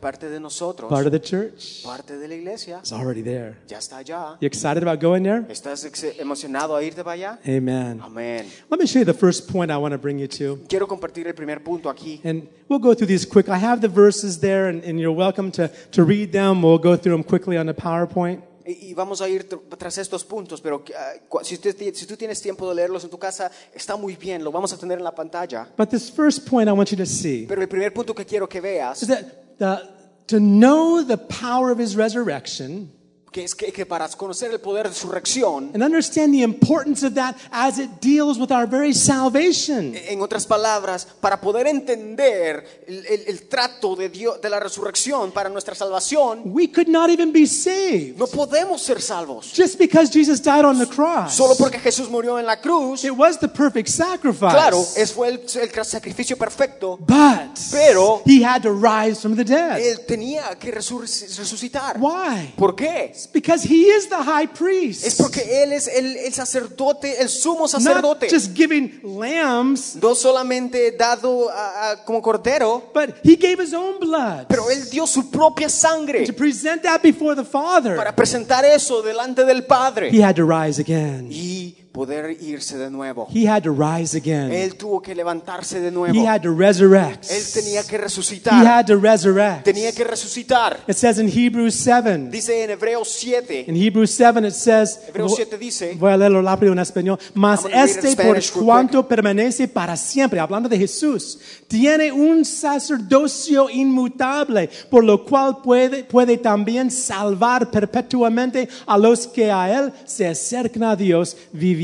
[SPEAKER 2] Parte de nosotros,
[SPEAKER 1] part of the church
[SPEAKER 2] parte de la iglesia,
[SPEAKER 1] is already there.
[SPEAKER 2] ya está allá.
[SPEAKER 1] You excited about going there?
[SPEAKER 2] ¿Estás emocionado a irte para allá?
[SPEAKER 1] Amen.
[SPEAKER 2] Amén.
[SPEAKER 1] Let me show you the first point I want to bring you to.
[SPEAKER 2] Quiero compartir el primer punto aquí.
[SPEAKER 1] And we'll go through these quick. I have the verses there, and, and you're welcome to, to read them. We'll go through them quickly on the PowerPoint.
[SPEAKER 2] Y, vamos a ir tr- tras estos puntos, pero ah, si, usted si tú tienes tiempo de leerlos en tu casa, está muy bien, lo vamos a tener en la pantalla.
[SPEAKER 1] But this first point I want you to see
[SPEAKER 2] Pero el primer punto que quiero que
[SPEAKER 1] is
[SPEAKER 2] veas,
[SPEAKER 1] that the, to know the power of his resurrection
[SPEAKER 2] que es que, que para conocer el poder de su resurrección,
[SPEAKER 1] and understand the importance of that as it deals with our very salvation.
[SPEAKER 2] en otras palabras, para poder entender el, el- el trato de Dios, de la resurrección para nuestra salvación,
[SPEAKER 1] We could not even be saved
[SPEAKER 2] no podemos ser salvos.
[SPEAKER 1] just because Jesus died on the cross.
[SPEAKER 2] Solo porque Jesús murió en la cruz,
[SPEAKER 1] It was the perfect sacrifice.
[SPEAKER 2] claro, es fue el, el sacrificio perfecto,
[SPEAKER 1] But
[SPEAKER 2] Pero-
[SPEAKER 1] he had to rise from the dead.
[SPEAKER 2] él tenía que resucitar.
[SPEAKER 1] Why?
[SPEAKER 2] ¿Por qué?
[SPEAKER 1] Because he is the high priest.
[SPEAKER 2] Es porque Él es el, el sacerdote, el sumo
[SPEAKER 1] not just giving lambs,
[SPEAKER 2] No solamente dado a- a- como cordero,
[SPEAKER 1] but he gave his own blood
[SPEAKER 2] pero Él dio su propia sangre
[SPEAKER 1] to present that before the Father.
[SPEAKER 2] para presentar eso delante del
[SPEAKER 1] He had to rise again.
[SPEAKER 2] y poder irse de nuevo.
[SPEAKER 1] He had to rise again.
[SPEAKER 2] Él tuvo que levantarse de
[SPEAKER 1] He
[SPEAKER 2] nuevo.
[SPEAKER 1] had to resurrect.
[SPEAKER 2] Él tenía que
[SPEAKER 1] He
[SPEAKER 2] resucitar.
[SPEAKER 1] had to resurrect.
[SPEAKER 2] Tenía que resucitar.
[SPEAKER 1] It says in Hebrews 7.
[SPEAKER 2] Dice en Hebreos 7.
[SPEAKER 1] In Hebrews 7 it says,
[SPEAKER 2] Hebreos 7 dice,
[SPEAKER 1] voy a leerlo rápido en español, mas este por cuanto permanece para siempre, hablando de Jesús, tiene un sacerdocio inmutable, por lo cual puede, puede también salvar perpetuamente a los que a él se acercan a Dios, viviendo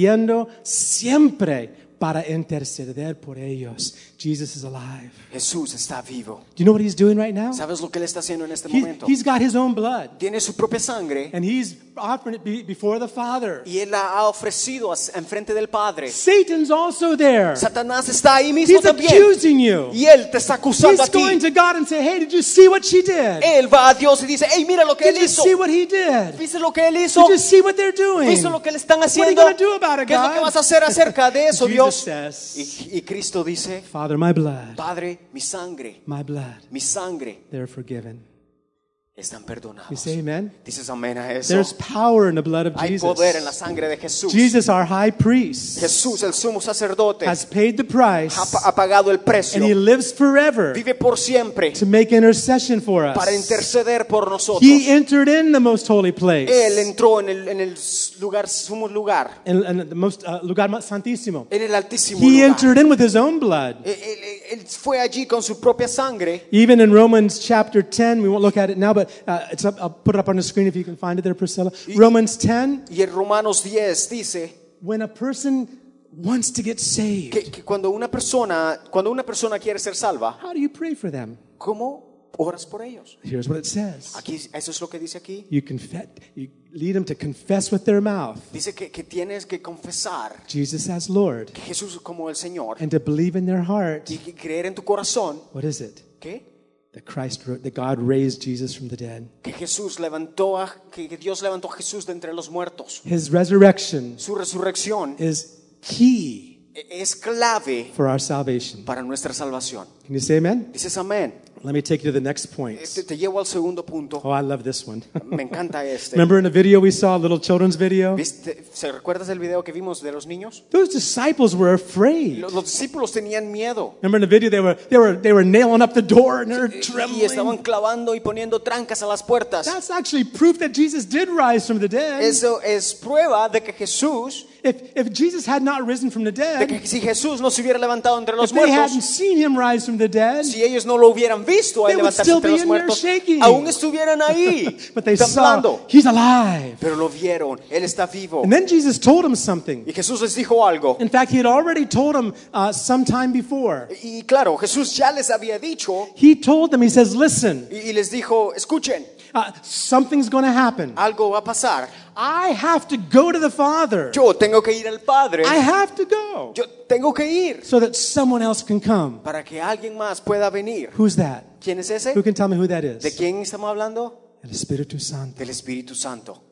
[SPEAKER 1] siempre para interceder por ellos. Jesus is alive.
[SPEAKER 2] Jesús está vivo.
[SPEAKER 1] Do you know what he's doing right now?
[SPEAKER 2] ¿Sabes lo que Él está haciendo en este
[SPEAKER 1] He,
[SPEAKER 2] momento?
[SPEAKER 1] he's got his own blood,
[SPEAKER 2] Tiene su propia sangre
[SPEAKER 1] and he's offering it be- before the Father.
[SPEAKER 2] y Él la ha ofrecido a- enfrente del Padre.
[SPEAKER 1] Satan's also there.
[SPEAKER 2] Satanás está ahí mismo
[SPEAKER 1] He's
[SPEAKER 2] también.
[SPEAKER 1] accusing you.
[SPEAKER 2] Y él te está acusando
[SPEAKER 1] He's
[SPEAKER 2] a ti.
[SPEAKER 1] going to God and say, "Hey, did you see what she did?
[SPEAKER 2] Él va a Dios y dice, hey, mira lo que
[SPEAKER 1] Did
[SPEAKER 2] él
[SPEAKER 1] you see what he did?
[SPEAKER 2] ¿Viste lo que él hizo?
[SPEAKER 1] Did you see what they're doing?
[SPEAKER 2] ¿Viste lo que le están
[SPEAKER 1] What are you going to do about it,
[SPEAKER 2] ¿Qué es lo que
[SPEAKER 1] God?
[SPEAKER 2] vas a hacer acerca de eso, Dios?
[SPEAKER 1] says,
[SPEAKER 2] Y, y Cristo dice,
[SPEAKER 1] Father, my blood,
[SPEAKER 2] Padre, mi sangre,
[SPEAKER 1] my blood,
[SPEAKER 2] mi sangre.
[SPEAKER 1] They're forgiven.
[SPEAKER 2] Están
[SPEAKER 1] You say amen?
[SPEAKER 2] Dices amén a eso.
[SPEAKER 1] There's power in the blood of
[SPEAKER 2] Hay
[SPEAKER 1] Jesus.
[SPEAKER 2] poder en la sangre de Jesús.
[SPEAKER 1] Jesus, our high priest,
[SPEAKER 2] Jesús, el sumo sacerdote,
[SPEAKER 1] has paid the price
[SPEAKER 2] ha, ha pagado el precio.
[SPEAKER 1] and he lives forever
[SPEAKER 2] Vive por siempre
[SPEAKER 1] to make intercession for
[SPEAKER 2] para
[SPEAKER 1] us.
[SPEAKER 2] interceder por nosotros.
[SPEAKER 1] He entered in the most holy place.
[SPEAKER 2] Él entró en el, en el lugar, sumo lugar,
[SPEAKER 1] in, in the most uh, lugar santísimo.
[SPEAKER 2] en el altísimo
[SPEAKER 1] He
[SPEAKER 2] lugar.
[SPEAKER 1] entered in with his own blood.
[SPEAKER 2] Él, él- él fue allí con su propia sangre.
[SPEAKER 1] Even in Romans chapter 10, we won't look at it now, but uh, it's up, I'll put it up on the screen if you can find it there, Priscilla. Romans 10,
[SPEAKER 2] Y en Romanos 10 dice
[SPEAKER 1] when a person wants to get saved,
[SPEAKER 2] que, que cuando una persona, cuando una persona quiere ser salva,
[SPEAKER 1] how do you pray for them?
[SPEAKER 2] ¿cómo oras por ellos?
[SPEAKER 1] Here's what it says.
[SPEAKER 2] Aquí, eso es lo que dice aquí.
[SPEAKER 1] You confess, you lead them to confess with their mouth
[SPEAKER 2] Dice que, que tienes que confesar
[SPEAKER 1] Jesus as Lord
[SPEAKER 2] Jesús como el Señor
[SPEAKER 1] and to believe in their heart.
[SPEAKER 2] y creer en tu corazón
[SPEAKER 1] What is it?
[SPEAKER 2] ¿qué?
[SPEAKER 1] That Christ, that God raised Jesus from the dead.
[SPEAKER 2] que Jesús levantó a, que Dios levantó a Jesús de entre los muertos.
[SPEAKER 1] His resurrection
[SPEAKER 2] Su resurrección
[SPEAKER 1] is key
[SPEAKER 2] es clave
[SPEAKER 1] for our salvation.
[SPEAKER 2] para nuestra salvación.
[SPEAKER 1] Can you say amen?
[SPEAKER 2] Dices amén.
[SPEAKER 1] Let me take you to the next point.
[SPEAKER 2] Te, te llevo al segundo punto.
[SPEAKER 1] Oh, I love this one.
[SPEAKER 2] Me encanta este.
[SPEAKER 1] Remember in the video we saw, a little children's video?
[SPEAKER 2] ¿Viste? ¿Se recuerdas del video que vimos de los niños?
[SPEAKER 1] Those disciples were afraid.
[SPEAKER 2] Los, los discípulos tenían miedo
[SPEAKER 1] Remember in the video they were they were they were nailing up the door and they were
[SPEAKER 2] y estaban
[SPEAKER 1] trembling.
[SPEAKER 2] clavando y poniendo trancas a las puertas.
[SPEAKER 1] That's actually proof that Jesus did rise from the dead.
[SPEAKER 2] Eso es prueba de que Jesús,
[SPEAKER 1] If if Jesus had not risen from the
[SPEAKER 2] de
[SPEAKER 1] dead,
[SPEAKER 2] que si Jesús no se hubiera levantado entre los
[SPEAKER 1] if they hadn't seen him rise from the dead,
[SPEAKER 2] si ellos no lo hubieran visto a
[SPEAKER 1] They would
[SPEAKER 2] levantarse
[SPEAKER 1] still
[SPEAKER 2] entre
[SPEAKER 1] be
[SPEAKER 2] los
[SPEAKER 1] in there
[SPEAKER 2] muertos,
[SPEAKER 1] shaking.
[SPEAKER 2] aún estuvieran ahí
[SPEAKER 1] but they saw
[SPEAKER 2] temblando.
[SPEAKER 1] he's alive.
[SPEAKER 2] Pero lo vieron, Él está vivo.
[SPEAKER 1] And then Jesus told him something.
[SPEAKER 2] Y Jesús les dijo algo.
[SPEAKER 1] In fact, he had already told him uh, some time before.
[SPEAKER 2] Y claro, Jesús ya les había dicho
[SPEAKER 1] He told them, he says, listen,
[SPEAKER 2] y, y les dijo, escuchen,
[SPEAKER 1] uh, something's going to happen.
[SPEAKER 2] algo va a pasar.
[SPEAKER 1] I have to go to the Father.
[SPEAKER 2] Yo tengo que ir al Padre,
[SPEAKER 1] I have to go
[SPEAKER 2] yo tengo que ir
[SPEAKER 1] so that someone else can come.
[SPEAKER 2] para que alguien más pueda venir.
[SPEAKER 1] Who's that?
[SPEAKER 2] ¿Quién es ese?
[SPEAKER 1] Who can tell me who that
[SPEAKER 2] ¿De
[SPEAKER 1] is?
[SPEAKER 2] quién estamos hablando?
[SPEAKER 1] El Espíritu Santo.
[SPEAKER 2] Del Espíritu Santo.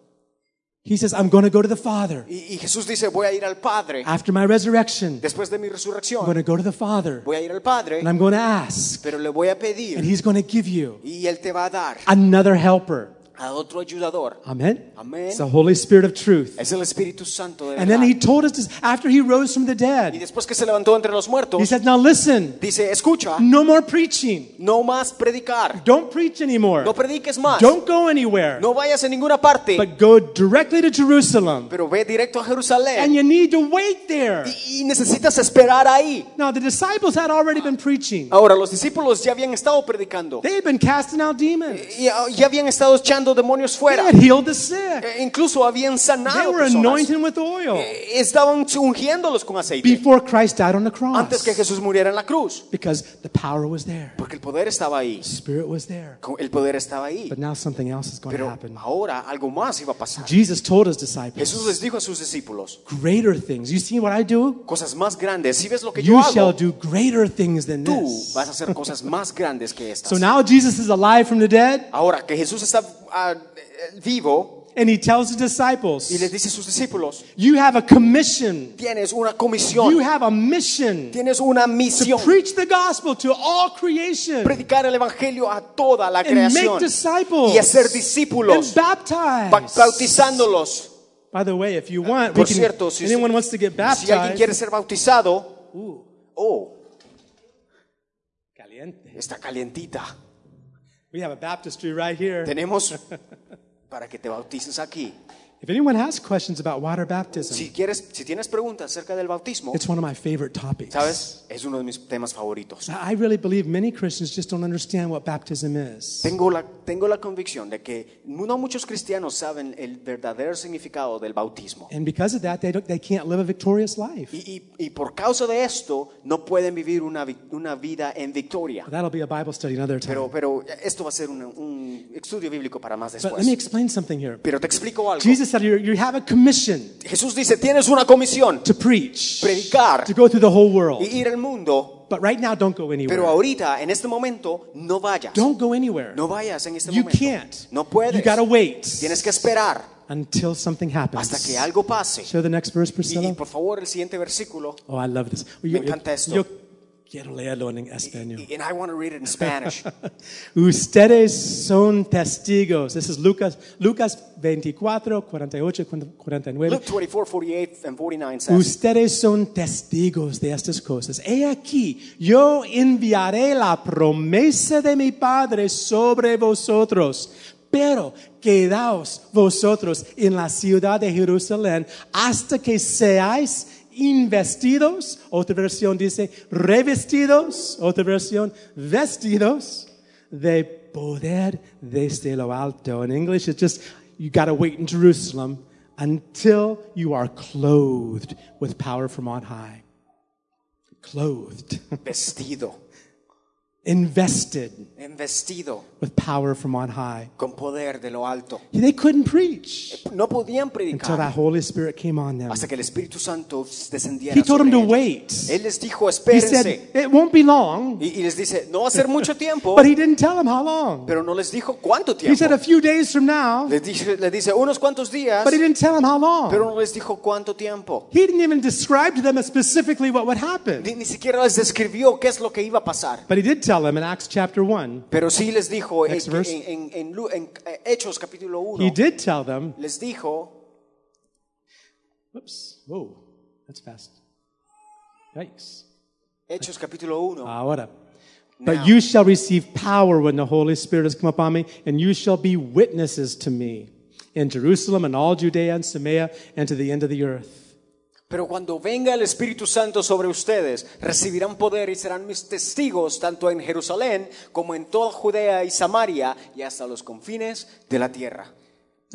[SPEAKER 1] He says, I'm going to go to the Father.
[SPEAKER 2] Y, y Jesús dice, voy a ir al Padre.
[SPEAKER 1] After my resurrection,
[SPEAKER 2] Después de mi
[SPEAKER 1] I'm going to go to the Father.
[SPEAKER 2] voy a ir al Padre,
[SPEAKER 1] And I'm going to ask.
[SPEAKER 2] pero le voy a
[SPEAKER 1] And He's going to give you
[SPEAKER 2] y Él te va a dar
[SPEAKER 1] another helper.
[SPEAKER 2] A otro ayudador.
[SPEAKER 1] Amen?
[SPEAKER 2] Amén.
[SPEAKER 1] It's the Holy Spirit of truth.
[SPEAKER 2] Es el Espíritu Santo de
[SPEAKER 1] And then he told us this after he rose from the
[SPEAKER 2] Y
[SPEAKER 1] dead.
[SPEAKER 2] después que se levantó entre los
[SPEAKER 1] He said, Now listen,
[SPEAKER 2] dice, escucha,
[SPEAKER 1] no more preaching.
[SPEAKER 2] no más predicar.
[SPEAKER 1] Don't preach anymore.
[SPEAKER 2] No prediques más.
[SPEAKER 1] Don't go anywhere.
[SPEAKER 2] No vayas a ninguna parte,
[SPEAKER 1] But go directly to Jerusalem.
[SPEAKER 2] pero ve directo a
[SPEAKER 1] And you need to wait there.
[SPEAKER 2] Y, y necesitas esperar ahí.
[SPEAKER 1] Now, the disciples had already been preaching,
[SPEAKER 2] Ahora, los discípulos ya habían estado predicando.
[SPEAKER 1] they had been casting out demons,
[SPEAKER 2] Y ya habían estado echando demonios
[SPEAKER 1] they
[SPEAKER 2] fuera. Eh, Incluso habían
[SPEAKER 1] they
[SPEAKER 2] sanado
[SPEAKER 1] were
[SPEAKER 2] personas.
[SPEAKER 1] anointing with oil
[SPEAKER 2] Eh, Estaban ungiéndolos con aceite
[SPEAKER 1] before Christ died on the
[SPEAKER 2] antes que
[SPEAKER 1] cross
[SPEAKER 2] Jesús muriera en la cruz.
[SPEAKER 1] because the power was there,
[SPEAKER 2] Porque el poder estaba ahí.
[SPEAKER 1] the Spirit was there.
[SPEAKER 2] El poder estaba ahí.
[SPEAKER 1] But now something else is going to
[SPEAKER 2] Pero
[SPEAKER 1] happen.
[SPEAKER 2] ahora algo más iba a pasar.
[SPEAKER 1] Jesus told his
[SPEAKER 2] Jesús
[SPEAKER 1] disciples,
[SPEAKER 2] les dijo a sus discípulos,
[SPEAKER 1] Greater things. You see what I do?
[SPEAKER 2] cosas más grandes. Si ves lo que yo
[SPEAKER 1] You shall
[SPEAKER 2] hago,
[SPEAKER 1] do greater things than
[SPEAKER 2] tú
[SPEAKER 1] this.
[SPEAKER 2] vas a hacer cosas más grandes que
[SPEAKER 1] So
[SPEAKER 2] estas.
[SPEAKER 1] now Jesus is alive from the dead,
[SPEAKER 2] Ahora que Jesús está ah, eh, vivo
[SPEAKER 1] and he tells his
[SPEAKER 2] y les
[SPEAKER 1] disciples,
[SPEAKER 2] dice a sus discípulos,
[SPEAKER 1] You have a commission.
[SPEAKER 2] tienes una
[SPEAKER 1] You
[SPEAKER 2] comisión,
[SPEAKER 1] have a mission
[SPEAKER 2] tienes una
[SPEAKER 1] to
[SPEAKER 2] misión.
[SPEAKER 1] preach the gospel to all creation
[SPEAKER 2] Predicar el evangelio a toda la
[SPEAKER 1] and make
[SPEAKER 2] creación
[SPEAKER 1] disciples
[SPEAKER 2] y hacer discípulos, ba-
[SPEAKER 1] baptize.
[SPEAKER 2] bautizándolos.
[SPEAKER 1] By the way, if you want, we
[SPEAKER 2] Por
[SPEAKER 1] can,
[SPEAKER 2] cierto, si,
[SPEAKER 1] anyone wants to get
[SPEAKER 2] si alguien quiere
[SPEAKER 1] baptized,
[SPEAKER 2] ser bautizado, oh,
[SPEAKER 1] caliente.
[SPEAKER 2] está calientita.
[SPEAKER 1] We have a baptistry right here.
[SPEAKER 2] Tenemos para que te bautices aquí.
[SPEAKER 1] If anyone has questions about water baptism,
[SPEAKER 2] Si quieres, si tienes preguntas acerca del bautismo,
[SPEAKER 1] it's one of my favorite topics.
[SPEAKER 2] sabes, es uno de mis temas favoritos.
[SPEAKER 1] I really believe many Christians just don't understand what baptism is.
[SPEAKER 2] Tengo la, tengo la convicción de que no muchos cristianos saben el verdadero significado del bautismo.
[SPEAKER 1] And because of that, they, don't, they can't live a victorious life.
[SPEAKER 2] Y, y- y por causa de esto, no pueden vivir una, una vida en victoria.
[SPEAKER 1] That'll be a Bible study another time.
[SPEAKER 2] Pero, pero esto va a ser un, un estudio bíblico para más
[SPEAKER 1] But let me explain something here.
[SPEAKER 2] Pero te explico algo.
[SPEAKER 1] Jesus said you you have a commission
[SPEAKER 2] Jesús dice, tienes una comisión,
[SPEAKER 1] to preach,
[SPEAKER 2] predicar
[SPEAKER 1] to go through the whole world.
[SPEAKER 2] y ir al mundo,
[SPEAKER 1] But right now, don't go
[SPEAKER 2] pero
[SPEAKER 1] anywhere.
[SPEAKER 2] ahorita, en este momento, no vayas.
[SPEAKER 1] Don't go anywhere.
[SPEAKER 2] No vayas en este
[SPEAKER 1] You
[SPEAKER 2] momento.
[SPEAKER 1] can't.
[SPEAKER 2] No puedes.
[SPEAKER 1] You gotta wait
[SPEAKER 2] Tienes que esperar
[SPEAKER 1] until something happens.
[SPEAKER 2] hasta que algo pase.
[SPEAKER 1] Show the next verse,
[SPEAKER 2] Y, y
[SPEAKER 1] Priscilla.
[SPEAKER 2] por favor, el siguiente versículo.
[SPEAKER 1] Oh, I love this.
[SPEAKER 2] Me encanta esto.
[SPEAKER 1] yo quiero leerlo en español.
[SPEAKER 2] And I want to read it in Spanish.
[SPEAKER 1] Ustedes son testigos. This is Lucas, Lucas 24, 48, 49.
[SPEAKER 2] Luke 24, 48 and 49 says,
[SPEAKER 1] Ustedes son testigos de estas cosas. He aquí, yo enviaré la promesa de mi Padre sobre vosotros. Pero quedaos vosotros en la ciudad de Jerusalén hasta que seáis investidos. Otra versión dice revestidos. Otra versión vestidos de poder desde lo alto. In English, it's just you got to wait in Jerusalem until you are clothed with power from on high. Clothed,
[SPEAKER 2] vestido,
[SPEAKER 1] invested
[SPEAKER 2] en vestido,
[SPEAKER 1] with power from on high.
[SPEAKER 2] con poder de lo alto.
[SPEAKER 1] They couldn't preach
[SPEAKER 2] No podían
[SPEAKER 1] until
[SPEAKER 2] predicar
[SPEAKER 1] that Holy Spirit came on them.
[SPEAKER 2] hasta que el Espíritu Santo descendiera
[SPEAKER 1] He told them to
[SPEAKER 2] ellos.
[SPEAKER 1] wait.
[SPEAKER 2] Él les dijo,
[SPEAKER 1] He
[SPEAKER 2] espérense.
[SPEAKER 1] said, It won't be long,
[SPEAKER 2] Y, y les dice, no va a ser mucho tiempo,
[SPEAKER 1] but he didn't tell them how long.
[SPEAKER 2] pero no les dijo cuánto
[SPEAKER 1] He
[SPEAKER 2] tiempo.
[SPEAKER 1] said a few days from now,
[SPEAKER 2] Les dice, les dice unos cuantos días,
[SPEAKER 1] but he didn't tell them how
[SPEAKER 2] pero
[SPEAKER 1] long.
[SPEAKER 2] no les dijo cuánto tiempo.
[SPEAKER 1] He didn't even describe to them specifically what would happen.
[SPEAKER 2] Ni, ni siquiera les describió qué es lo que iba a pasar.
[SPEAKER 1] But he did tell tell them in Acts chapter 1,
[SPEAKER 2] Pero sí les dijo
[SPEAKER 1] verse.
[SPEAKER 2] en- en- en en, Hechos capítulo 1,
[SPEAKER 1] he did tell them,
[SPEAKER 2] les dijo,
[SPEAKER 1] whoops, whoa, that's fast. Yikes.
[SPEAKER 2] Hechos capítulo 1,
[SPEAKER 1] Ahora.
[SPEAKER 2] Now.
[SPEAKER 1] But you shall receive power when the Holy Spirit has come upon me, and you shall be witnesses to me in Jerusalem and all Judea and Samaria and to the end of the earth.
[SPEAKER 2] Pero cuando venga el Espíritu Santo sobre ustedes, recibirán poder y serán mis testigos tanto en Jerusalén como en toda Judea y Samaria y hasta los confines de la tierra.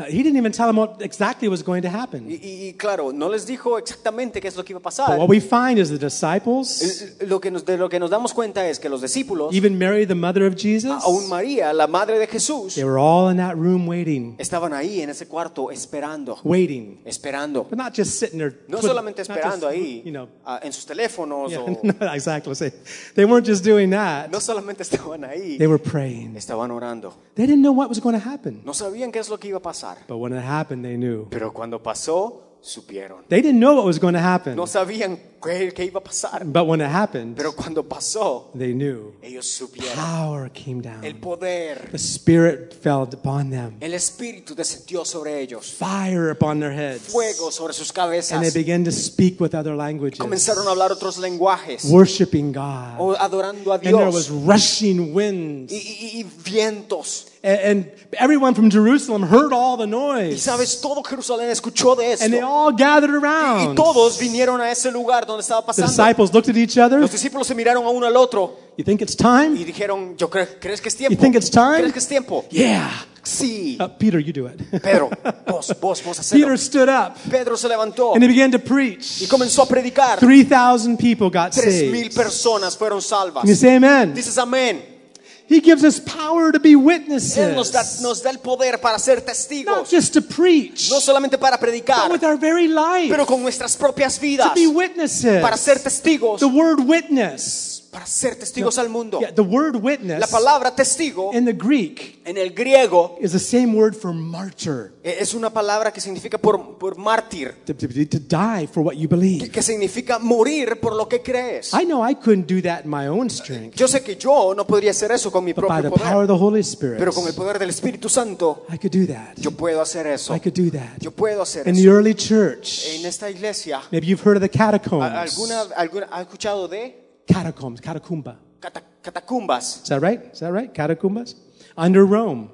[SPEAKER 1] He didn't even tell them what exactly was going to happen.
[SPEAKER 2] y- y claro, no les dijo exactamente qué es lo que iba a
[SPEAKER 1] But what we find is the disciples,
[SPEAKER 2] El- Lo que nos, de lo que nos damos cuenta es que los discípulos,
[SPEAKER 1] even Mary, the mother of Jesus,
[SPEAKER 2] aún María, la madre de Jesús,
[SPEAKER 1] they were all in that room waiting,
[SPEAKER 2] estaban ahí en ese cuarto esperando,
[SPEAKER 1] waiting.
[SPEAKER 2] esperando.
[SPEAKER 1] But not just sitting there.
[SPEAKER 2] No solamente
[SPEAKER 1] not just,
[SPEAKER 2] esperando ahí
[SPEAKER 1] You know,
[SPEAKER 2] ah, en sus teléfonos
[SPEAKER 1] yeah,
[SPEAKER 2] o
[SPEAKER 1] no, exactly. They weren't just doing that.
[SPEAKER 2] no solamente estaban ahí,
[SPEAKER 1] They were praying.
[SPEAKER 2] estaban orando.
[SPEAKER 1] They didn't know what was going to happen.
[SPEAKER 2] No sabían qué es lo que iba a pasar.
[SPEAKER 1] But when it happened, they knew.
[SPEAKER 2] Pero cuando pasó, supieron.
[SPEAKER 1] They didn't know what was going to happen.
[SPEAKER 2] No sabían qué, qué iba a pasar.
[SPEAKER 1] But when it happened,
[SPEAKER 2] Pero cuando pasó,
[SPEAKER 1] they knew.
[SPEAKER 2] ellos supieron.
[SPEAKER 1] Power came
[SPEAKER 2] El
[SPEAKER 1] down.
[SPEAKER 2] poder,
[SPEAKER 1] The Spirit fell upon them.
[SPEAKER 2] el Espíritu descendió sobre ellos.
[SPEAKER 1] Fire upon their heads.
[SPEAKER 2] Fuego sobre sus
[SPEAKER 1] And they began to speak with other languages,
[SPEAKER 2] Comenzaron a hablar otros lenguajes.
[SPEAKER 1] worshiping God.
[SPEAKER 2] o adorando a
[SPEAKER 1] And there was rushing winds.
[SPEAKER 2] Y, y- y vientos.
[SPEAKER 1] And, everyone from Jerusalem heard all the noise.
[SPEAKER 2] Y sabes, todo Jerusalén escuchó de
[SPEAKER 1] And they all gathered around.
[SPEAKER 2] Y todos vinieron a ese lugar donde estaba
[SPEAKER 1] The
[SPEAKER 2] pasando.
[SPEAKER 1] disciples looked at each other.
[SPEAKER 2] Los discípulos se miraron a uno al otro
[SPEAKER 1] You think it's time?
[SPEAKER 2] y dijeron, yo cre- ¿crees que es
[SPEAKER 1] You think it's time?
[SPEAKER 2] ¿Crees que es tiempo?
[SPEAKER 1] Yeah.
[SPEAKER 2] Sí.
[SPEAKER 1] Uh, Peter, you do it.
[SPEAKER 2] Pedro, vos, vos, vos hacelo.
[SPEAKER 1] Peter stood up
[SPEAKER 2] Pedro se levantó
[SPEAKER 1] and he began to preach.
[SPEAKER 2] y comenzó a predicar.
[SPEAKER 1] 3,000 people got
[SPEAKER 2] Tres mil
[SPEAKER 1] saved.
[SPEAKER 2] personas fueron salvas.
[SPEAKER 1] You say amen?
[SPEAKER 2] Dices amén.
[SPEAKER 1] He gives us power to be
[SPEAKER 2] Él nos da,
[SPEAKER 1] witnesses.
[SPEAKER 2] nos da el poder para ser
[SPEAKER 1] Not just to preach,
[SPEAKER 2] No solamente para
[SPEAKER 1] but with our very life.
[SPEAKER 2] pero con nuestras propias
[SPEAKER 1] To be witnesses.
[SPEAKER 2] Para ser testigos.
[SPEAKER 1] The word witness.
[SPEAKER 2] Para ser testigos al mundo.
[SPEAKER 1] Yeah, the word
[SPEAKER 2] La
[SPEAKER 1] witness
[SPEAKER 2] palabra testigo
[SPEAKER 1] in the Greek
[SPEAKER 2] en el griego
[SPEAKER 1] is the same word for martyr.
[SPEAKER 2] eh, es una palabra que significa por, por mártir,
[SPEAKER 1] To, to, to die for what you
[SPEAKER 2] que,
[SPEAKER 1] believe.
[SPEAKER 2] que significa morir por lo que crees.
[SPEAKER 1] I know I couldn't do that in my own strength,
[SPEAKER 2] Yo sé que yo no podría hacer eso con mi
[SPEAKER 1] but by
[SPEAKER 2] propio
[SPEAKER 1] the power
[SPEAKER 2] poder,
[SPEAKER 1] of the Holy Spirit,
[SPEAKER 2] pero con el poder del Espíritu Santo
[SPEAKER 1] I could do that.
[SPEAKER 2] yo puedo hacer eso.
[SPEAKER 1] I could do that.
[SPEAKER 2] Yo puedo hacer
[SPEAKER 1] In the
[SPEAKER 2] eso.
[SPEAKER 1] early church,
[SPEAKER 2] En esta iglesia,
[SPEAKER 1] maybe you've heard of the
[SPEAKER 2] ¿a-
[SPEAKER 1] catacombs.
[SPEAKER 2] ¿alguna, alguna, ¿ha escuchado de
[SPEAKER 1] Catacombs, catacumba.
[SPEAKER 2] cata- catacumbas?
[SPEAKER 1] Is that right? Is that right? Catacumbas? Under Rome,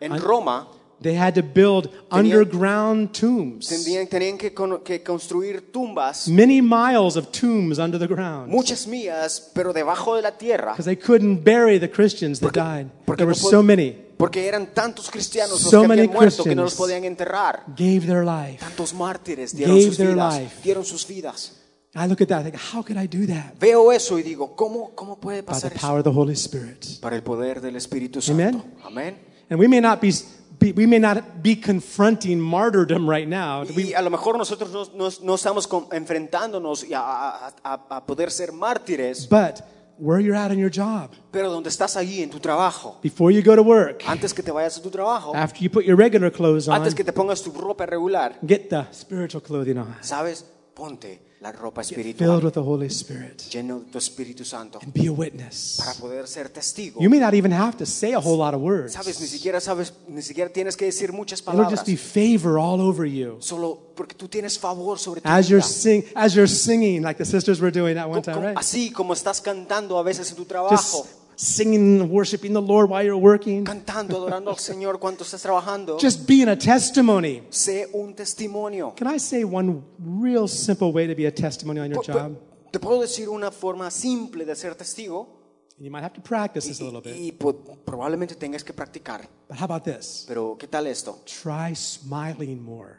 [SPEAKER 2] En Roma
[SPEAKER 1] they had to build underground tombs.
[SPEAKER 2] tenían, tenían que, con- que construir tumbas,
[SPEAKER 1] Many miles of tombs under the ground.
[SPEAKER 2] muchas mías, pero debajo de la tierra,
[SPEAKER 1] Because they couldn't bury the Christians that died.
[SPEAKER 2] porque
[SPEAKER 1] There
[SPEAKER 2] no
[SPEAKER 1] were
[SPEAKER 2] pod-
[SPEAKER 1] so many.
[SPEAKER 2] porque eran tantos cristianos los
[SPEAKER 1] So
[SPEAKER 2] que
[SPEAKER 1] many
[SPEAKER 2] habían muerto que no los
[SPEAKER 1] Christians
[SPEAKER 2] podían enterrar.
[SPEAKER 1] Gave their life.
[SPEAKER 2] Tantos mártires dieron
[SPEAKER 1] Gave
[SPEAKER 2] sus
[SPEAKER 1] their
[SPEAKER 2] vidas,
[SPEAKER 1] life.
[SPEAKER 2] dieron sus vidas.
[SPEAKER 1] I look at that, I think, how could I do that?
[SPEAKER 2] Veo eso y digo, ¿cómo, cómo puede
[SPEAKER 1] By
[SPEAKER 2] pasar
[SPEAKER 1] the
[SPEAKER 2] eso?
[SPEAKER 1] power of the Holy Spirit.
[SPEAKER 2] Para el poder del Espíritu
[SPEAKER 1] Amen.
[SPEAKER 2] Santo. Amén.
[SPEAKER 1] And we may not be, be we may not be confronting martyrdom right now. We,
[SPEAKER 2] Y a lo mejor nosotros no, no- no estamos con- enfrentándonos y a, a- a- a poder ser mártires,
[SPEAKER 1] but where you're at in your job,
[SPEAKER 2] pero donde estás allí en tu trabajo,
[SPEAKER 1] before you go to work,
[SPEAKER 2] antes que te vayas a tu trabajo,
[SPEAKER 1] after you put your regular clothes on,
[SPEAKER 2] antes que te pongas tu ropa regular,
[SPEAKER 1] get the spiritual clothing on,
[SPEAKER 2] ¿sabes? Ponte la ropa
[SPEAKER 1] filled with the Holy Spirit,
[SPEAKER 2] lleno de tu Espíritu Santo
[SPEAKER 1] and be a witness.
[SPEAKER 2] para poder ser testigo.
[SPEAKER 1] You may not even have to say a whole lot of words.
[SPEAKER 2] Sabes, ni siquiera sabes, ni siquiera tienes que decir muchas
[SPEAKER 1] It'll just be favor all over you.
[SPEAKER 2] solo porque tú tienes favor sobre tu
[SPEAKER 1] As you're sing, as you're singing, like the sisters were doing that one time, right?
[SPEAKER 2] Así como estás cantando a veces en tu trabajo,
[SPEAKER 1] Just singing, worshiping the Lord while you're working.
[SPEAKER 2] cantando, adorando al Señor cuando estás trabajando,
[SPEAKER 1] Just being a testimony.
[SPEAKER 2] sé un testimonio.
[SPEAKER 1] Can I say one real simple way to be a testimony on your job?
[SPEAKER 2] Te puedo decir una forma simple de ser testigo
[SPEAKER 1] And you might have to practice this a little bit.
[SPEAKER 2] y, y probablemente tengas que practicar.
[SPEAKER 1] But how about this?
[SPEAKER 2] Pero ¿qué tal esto?
[SPEAKER 1] Try smiling more.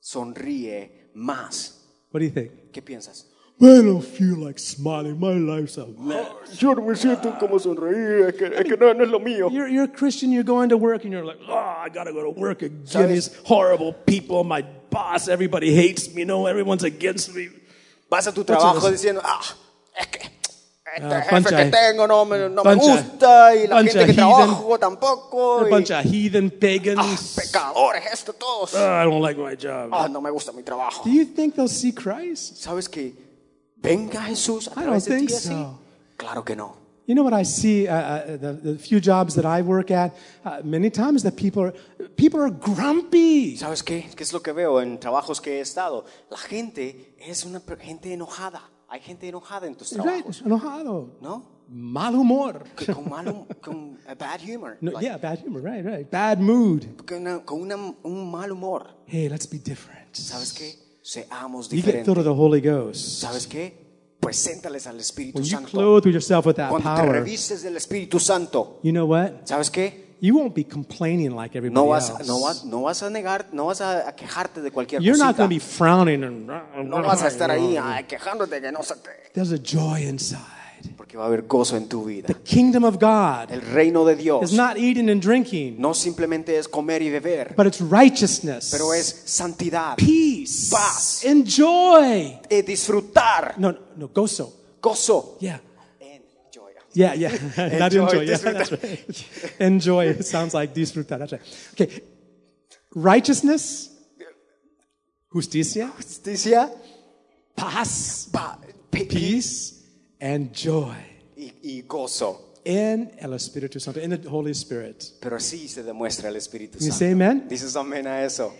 [SPEAKER 2] Sonríe más.
[SPEAKER 1] What do you think?
[SPEAKER 2] ¿Qué piensas?
[SPEAKER 1] I don't feel like smiling. My life's a mess.
[SPEAKER 2] Yo no me siento como sonreír, es que, es que no, no es lo mío.
[SPEAKER 1] You're, you're a Christian, you're going to work, and you're like, oh, I gotta go to work again.
[SPEAKER 2] ¿Sabes?
[SPEAKER 1] These horrible people, my boss, everybody hates me, No, everyone's against me.
[SPEAKER 2] Vas a tu trabajo
[SPEAKER 1] this?
[SPEAKER 2] diciendo, ah, es que este
[SPEAKER 1] Ah,
[SPEAKER 2] jefe que tengo no me, no me gusta y la gente que
[SPEAKER 1] heathen-
[SPEAKER 2] trabajo tampoco.
[SPEAKER 1] They're a
[SPEAKER 2] y-
[SPEAKER 1] bunch of heathen pagans.
[SPEAKER 2] ah, pecadores, esto todos.
[SPEAKER 1] Oh, I don't like my job.
[SPEAKER 2] Ah, no me gusta mi trabajo.
[SPEAKER 1] Do you think they'll see Christ?
[SPEAKER 2] ¿Sabes que venga Jesús a
[SPEAKER 1] I
[SPEAKER 2] través
[SPEAKER 1] don't
[SPEAKER 2] de ti
[SPEAKER 1] think
[SPEAKER 2] así?
[SPEAKER 1] so.
[SPEAKER 2] Claro que no.
[SPEAKER 1] You know what I see, uh, uh, the, the few jobs that I work at, uh, many times that people are, people are grumpy.
[SPEAKER 2] ¿Sabes qué? ¿Qué es lo que veo en trabajos que he estado? La gente es una gente enojada. Hay gente enojada en tus trabajos. Right?
[SPEAKER 1] Enojado.
[SPEAKER 2] ¿no?
[SPEAKER 1] Mal humor.
[SPEAKER 2] Con mal, hum- con a bad humor.
[SPEAKER 1] No,
[SPEAKER 2] like,
[SPEAKER 1] yeah, bad humor, right, right. Bad mood.
[SPEAKER 2] Con, una- con una- un mal humor.
[SPEAKER 1] Hey, let's be different.
[SPEAKER 2] ¿Sabes qué? Seamos
[SPEAKER 1] You get filled with the Holy Ghost.
[SPEAKER 2] ¿Sabes qué? Preséntales al Espíritu
[SPEAKER 1] When you
[SPEAKER 2] Santo.
[SPEAKER 1] clothe yourself with that
[SPEAKER 2] Cuando te
[SPEAKER 1] power,
[SPEAKER 2] revistes del Espíritu Santo,
[SPEAKER 1] you know what?
[SPEAKER 2] ¿sabes qué?
[SPEAKER 1] You won't be complaining like everybody
[SPEAKER 2] No vas,
[SPEAKER 1] else.
[SPEAKER 2] no, vas, no vas a negar, no vas a, a quejarte de cualquier
[SPEAKER 1] You're not
[SPEAKER 2] cosita.
[SPEAKER 1] going to be frowning and
[SPEAKER 2] No vas a estar ahí ay, quejándote que no se te...
[SPEAKER 1] There's a joy inside.
[SPEAKER 2] Porque va a haber gozo en tu vida.
[SPEAKER 1] The kingdom of God
[SPEAKER 2] El reino de Dios
[SPEAKER 1] is not eating and drinking,
[SPEAKER 2] no simplemente es comer y beber,
[SPEAKER 1] but it's righteousness,
[SPEAKER 2] pero es santidad,
[SPEAKER 1] peace,
[SPEAKER 2] Paz.
[SPEAKER 1] enjoy.
[SPEAKER 2] eh, disfrutar,
[SPEAKER 1] No, no, gozo.
[SPEAKER 2] gozo.
[SPEAKER 1] Yeah.
[SPEAKER 2] Enjoy.
[SPEAKER 1] Yeah, yeah. Not
[SPEAKER 2] Enjoy,
[SPEAKER 1] enjoy. Yeah, that's right. enjoy. It sounds like disfrutar. That's right. Okay. Righteousness, justicia,
[SPEAKER 2] Justicia,
[SPEAKER 1] paz,
[SPEAKER 2] pa- pe-
[SPEAKER 1] peace, and joy
[SPEAKER 2] y, y gozo.
[SPEAKER 1] in el Espíritu Santo, in the Holy Spirit.
[SPEAKER 2] Pero así se demuestra el Espíritu
[SPEAKER 1] Can you say amen?
[SPEAKER 2] Dices amén a eso.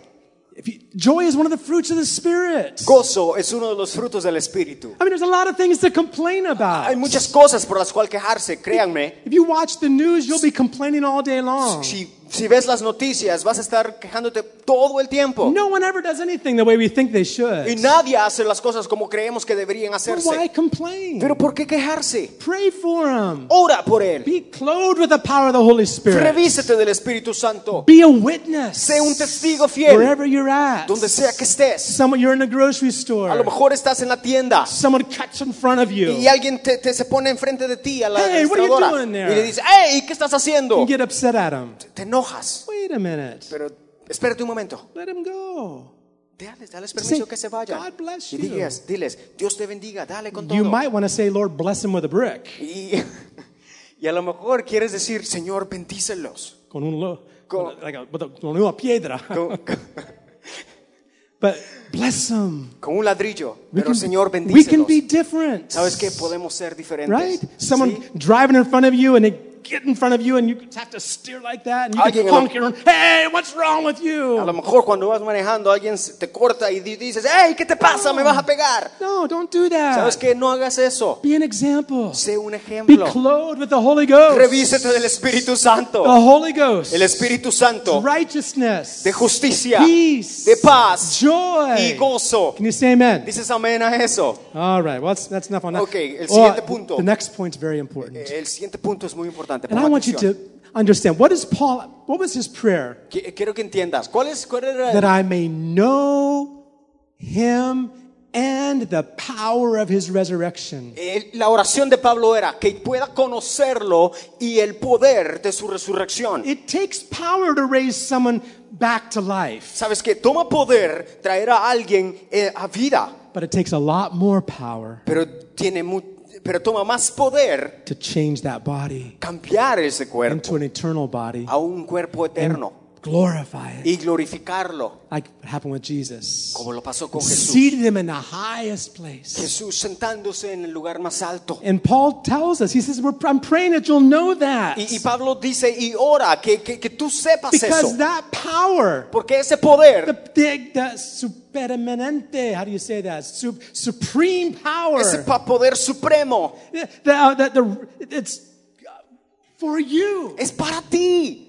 [SPEAKER 1] If you, joy is one of the fruits of the Spirit.
[SPEAKER 2] Gozo es uno de los frutos del Espíritu.
[SPEAKER 1] I mean, there's a lot of things to complain about.
[SPEAKER 2] Hay muchas cosas por las cuales quejarse, créanme.
[SPEAKER 1] If you watch the news, you'll be complaining all day long.
[SPEAKER 2] Si, si ves las noticias, vas a estar quejándote todo el tiempo.
[SPEAKER 1] No one ever does anything the way we think they
[SPEAKER 2] Y
[SPEAKER 1] should.
[SPEAKER 2] nadie hace las cosas como creemos que deberían
[SPEAKER 1] But why
[SPEAKER 2] hacerse.
[SPEAKER 1] complain?
[SPEAKER 2] Pero ¿por qué quejarse?
[SPEAKER 1] Pray for them.
[SPEAKER 2] Ora por él.
[SPEAKER 1] Be clothed with the power of the Holy Spirit.
[SPEAKER 2] Revísete del Espíritu Santo.
[SPEAKER 1] Be a witness.
[SPEAKER 2] Sé un testigo fiel
[SPEAKER 1] Wherever you're at.
[SPEAKER 2] donde sea que estés.
[SPEAKER 1] Someone, you're in a grocery
[SPEAKER 2] A lo
[SPEAKER 1] store.
[SPEAKER 2] mejor estás en la tienda
[SPEAKER 1] Someone cuts in front of you.
[SPEAKER 2] y alguien te, te se pone enfrente de ti a la
[SPEAKER 1] Hey, what are you doing there?
[SPEAKER 2] y le dice, hey, ¿qué estás haciendo?
[SPEAKER 1] You get upset at them.
[SPEAKER 2] Te enojas.
[SPEAKER 1] Wait a minute.
[SPEAKER 2] Pero espérate un momento.
[SPEAKER 1] Let him go.
[SPEAKER 2] Dale, dales permiso
[SPEAKER 1] Say,
[SPEAKER 2] que se vayan.
[SPEAKER 1] God bless
[SPEAKER 2] Y
[SPEAKER 1] you.
[SPEAKER 2] digas, diles, Dios te bendiga, dale con
[SPEAKER 1] You
[SPEAKER 2] todo.
[SPEAKER 1] might want to say, Lord, bless him with a brick.
[SPEAKER 2] Y, y a lo mejor quieres decir, Señor, bendícelos.
[SPEAKER 1] Con un lo,
[SPEAKER 2] Con-
[SPEAKER 1] con una piedra.
[SPEAKER 2] Con,
[SPEAKER 1] But bless them.
[SPEAKER 2] con un ladrillo.
[SPEAKER 1] We
[SPEAKER 2] Pero
[SPEAKER 1] can,
[SPEAKER 2] Señor,
[SPEAKER 1] we can
[SPEAKER 2] bendícelos.
[SPEAKER 1] be different.
[SPEAKER 2] ¿Sabes qué? Podemos ser diferentes.
[SPEAKER 1] Right? Someone
[SPEAKER 2] ¿Sí?
[SPEAKER 1] driving in front of you and they get in front of you and you have to steer like that and you can
[SPEAKER 2] a
[SPEAKER 1] honk your horn. Hey, what's wrong with
[SPEAKER 2] A
[SPEAKER 1] you?
[SPEAKER 2] lo mejor cuando vas manejando alguien te corta y di- dices, hey, ¿qué te pasa? Me vas a pegar.
[SPEAKER 1] No, don't do
[SPEAKER 2] ¿Sabes
[SPEAKER 1] that.
[SPEAKER 2] qué? No hagas eso.
[SPEAKER 1] Be an example.
[SPEAKER 2] Sé un
[SPEAKER 1] Be
[SPEAKER 2] ejemplo.
[SPEAKER 1] clothed with the Holy Ghost.
[SPEAKER 2] Revísete del Espíritu
[SPEAKER 1] The
[SPEAKER 2] Santo.
[SPEAKER 1] Holy Ghost.
[SPEAKER 2] El Espíritu Santo
[SPEAKER 1] Righteousness.
[SPEAKER 2] de justicia,
[SPEAKER 1] Peace.
[SPEAKER 2] de paz
[SPEAKER 1] Joy.
[SPEAKER 2] y gozo.
[SPEAKER 1] Can you say amen?
[SPEAKER 2] Dices amén a eso.
[SPEAKER 1] All right. Well, that's, that's enough on that.
[SPEAKER 2] Okay, el
[SPEAKER 1] Oh,
[SPEAKER 2] siguiente punto.
[SPEAKER 1] The next point's very important.
[SPEAKER 2] El siguiente punto es muy importante.
[SPEAKER 1] And
[SPEAKER 2] Pon
[SPEAKER 1] I want you to understand what is Paul, what was his prayer?
[SPEAKER 2] Qui- Quiero que entiendas. ¿Cuál es cuál era
[SPEAKER 1] That I may know him and the power of his resurrection.
[SPEAKER 2] Eh, La oración de Pablo era que pueda conocerlo y el poder de su resurrección.
[SPEAKER 1] It takes power to raise someone back to life,
[SPEAKER 2] Sabes que toma poder traer a alguien eh, a vida,
[SPEAKER 1] but it takes a lot more power
[SPEAKER 2] pero tiene mu- pero toma más poder
[SPEAKER 1] to change that body
[SPEAKER 2] cambiar ese cuerpo
[SPEAKER 1] into an eternal body
[SPEAKER 2] a un cuerpo
[SPEAKER 1] and
[SPEAKER 2] eterno
[SPEAKER 1] glorify it,
[SPEAKER 2] y glorificarlo,
[SPEAKER 1] like what happened with Jesus.
[SPEAKER 2] como lo pasó con Jesús.
[SPEAKER 1] Seated him in the highest place.
[SPEAKER 2] Jesús sentándose en el lugar más alto.
[SPEAKER 1] And Paul tells us, he says, I'm praying that you'll know that.
[SPEAKER 2] Y, y Pablo dice, y ora, que, que, que tú sepas
[SPEAKER 1] Because
[SPEAKER 2] eso.
[SPEAKER 1] that power,
[SPEAKER 2] Porque ese poder,
[SPEAKER 1] the, the, the supereminente, how do you say that? Sup, supreme power.
[SPEAKER 2] ese poder supremo,
[SPEAKER 1] The, the, the, the- it's for you.
[SPEAKER 2] es para ti.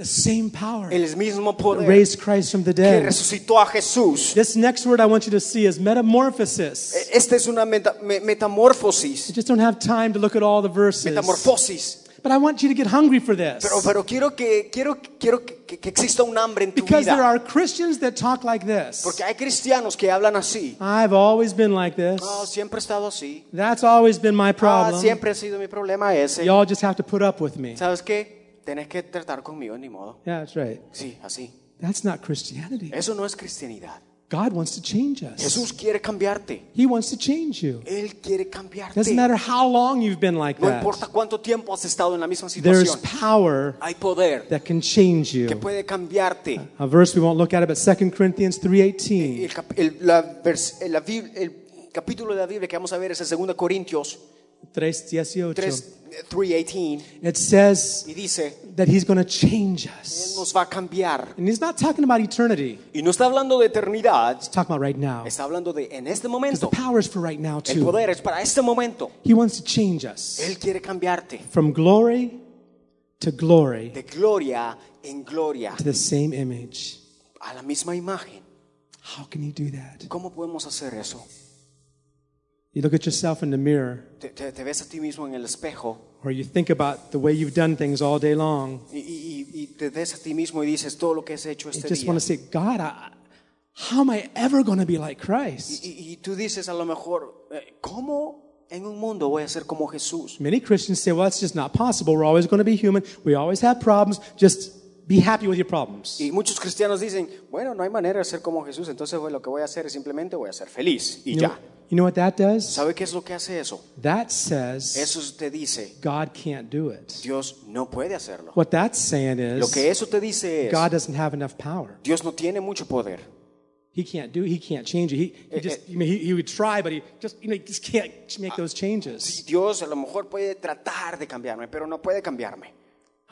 [SPEAKER 1] The same power
[SPEAKER 2] El mismo
[SPEAKER 1] that
[SPEAKER 2] poder
[SPEAKER 1] raised Christ from the
[SPEAKER 2] que
[SPEAKER 1] dead.
[SPEAKER 2] resucitó a Jesús.
[SPEAKER 1] This next word I want you to see is metamorphosis.
[SPEAKER 2] Esta es una meta- me- metamorfosis.
[SPEAKER 1] I just don't have time to look at all the verses.
[SPEAKER 2] Metamorfosis.
[SPEAKER 1] But I want you to get hungry for this.
[SPEAKER 2] Pero, pero quiero, que, quiero, quiero que, que exista un hambre en tu
[SPEAKER 1] Because there are Christians that talk like this.
[SPEAKER 2] Porque hay cristianos que hablan así.
[SPEAKER 1] I've always been like this.
[SPEAKER 2] Ah, siempre he estado así.
[SPEAKER 1] That's always been my
[SPEAKER 2] Ah,
[SPEAKER 1] problem.
[SPEAKER 2] siempre ha sido mi problema ese.
[SPEAKER 1] Y'all just have to put up with me.
[SPEAKER 2] ¿Sabes qué? Tienes que tratar conmigo, ni modo.
[SPEAKER 1] Yeah, that's right.
[SPEAKER 2] Sí, así.
[SPEAKER 1] That's not Christianity.
[SPEAKER 2] Eso no es cristianidad.
[SPEAKER 1] God wants to change us.
[SPEAKER 2] Jesús quiere cambiarte.
[SPEAKER 1] He wants to change you.
[SPEAKER 2] Él quiere cambiarte.
[SPEAKER 1] Doesn't matter how long you've been like
[SPEAKER 2] No
[SPEAKER 1] that.
[SPEAKER 2] importa cuánto tiempo has estado en la misma
[SPEAKER 1] There's
[SPEAKER 2] situación.
[SPEAKER 1] power
[SPEAKER 2] Hay poder
[SPEAKER 1] that can change
[SPEAKER 2] que
[SPEAKER 1] you.
[SPEAKER 2] puede cambiarte.
[SPEAKER 1] A verse we won't look at it, but 2 Corinthians 3:18.
[SPEAKER 2] El, cap- el- la vers- el- la Bib- el capítulo de la Biblia que vamos a ver es el 2 Corintios
[SPEAKER 1] 3:18.
[SPEAKER 2] 3:18
[SPEAKER 1] It says
[SPEAKER 2] y dice,
[SPEAKER 1] that he's going to change
[SPEAKER 2] Él
[SPEAKER 1] us.
[SPEAKER 2] nos va a cambiar.
[SPEAKER 1] And he's not talking about eternity.
[SPEAKER 2] Y no está hablando de eternidad,
[SPEAKER 1] He's talking about right now.
[SPEAKER 2] está hablando de en este
[SPEAKER 1] Because the
[SPEAKER 2] momento.
[SPEAKER 1] power is for right now
[SPEAKER 2] El
[SPEAKER 1] too.
[SPEAKER 2] poder es para este momento.
[SPEAKER 1] He wants to change us
[SPEAKER 2] Él quiere cambiarte
[SPEAKER 1] from glory to glory
[SPEAKER 2] de gloria en gloria
[SPEAKER 1] to the same image.
[SPEAKER 2] a la misma imagen.
[SPEAKER 1] How can he do that?
[SPEAKER 2] ¿Cómo podemos hacer eso?
[SPEAKER 1] You look at yourself in the mirror
[SPEAKER 2] Te, te- te ves a ti mismo en el espejo
[SPEAKER 1] or you think about the way you've done things all day long.
[SPEAKER 2] y, y- y- y te ves a ti mismo y dices todo lo que has hecho
[SPEAKER 1] You just
[SPEAKER 2] día.
[SPEAKER 1] want to say, God, I, how am I ever going to be like Christ?
[SPEAKER 2] y- y tú dices a lo mejor, eh, ¿cómo en un mundo voy a ser como Jesús?
[SPEAKER 1] Many Christians say, well, it's just not possible. We're always going to be human. We always have problems. Just be happy with your problems.
[SPEAKER 2] Y muchos cristianos dicen, bueno, no hay manera de ser como Jesús, entonces bueno, lo que voy a hacer es simplemente voy a ser feliz y
[SPEAKER 1] You know,
[SPEAKER 2] ya.
[SPEAKER 1] you know what that does?
[SPEAKER 2] ¿Sabe qué es lo que hace eso?
[SPEAKER 1] That says
[SPEAKER 2] Eso te dice,
[SPEAKER 1] God can't do it.
[SPEAKER 2] Dios no puede hacerlo.
[SPEAKER 1] What that's saying
[SPEAKER 2] Lo
[SPEAKER 1] is
[SPEAKER 2] que eso te dice es,
[SPEAKER 1] God doesn't have enough power.
[SPEAKER 2] Dios no tiene mucho poder.
[SPEAKER 1] He can't do. He can't change it. He, he just. I mean, he, he would try, but he just. You know, he just can't make those changes.
[SPEAKER 2] Dios a lo mejor puede tratar de cambiarme, pero no puede cambiarme.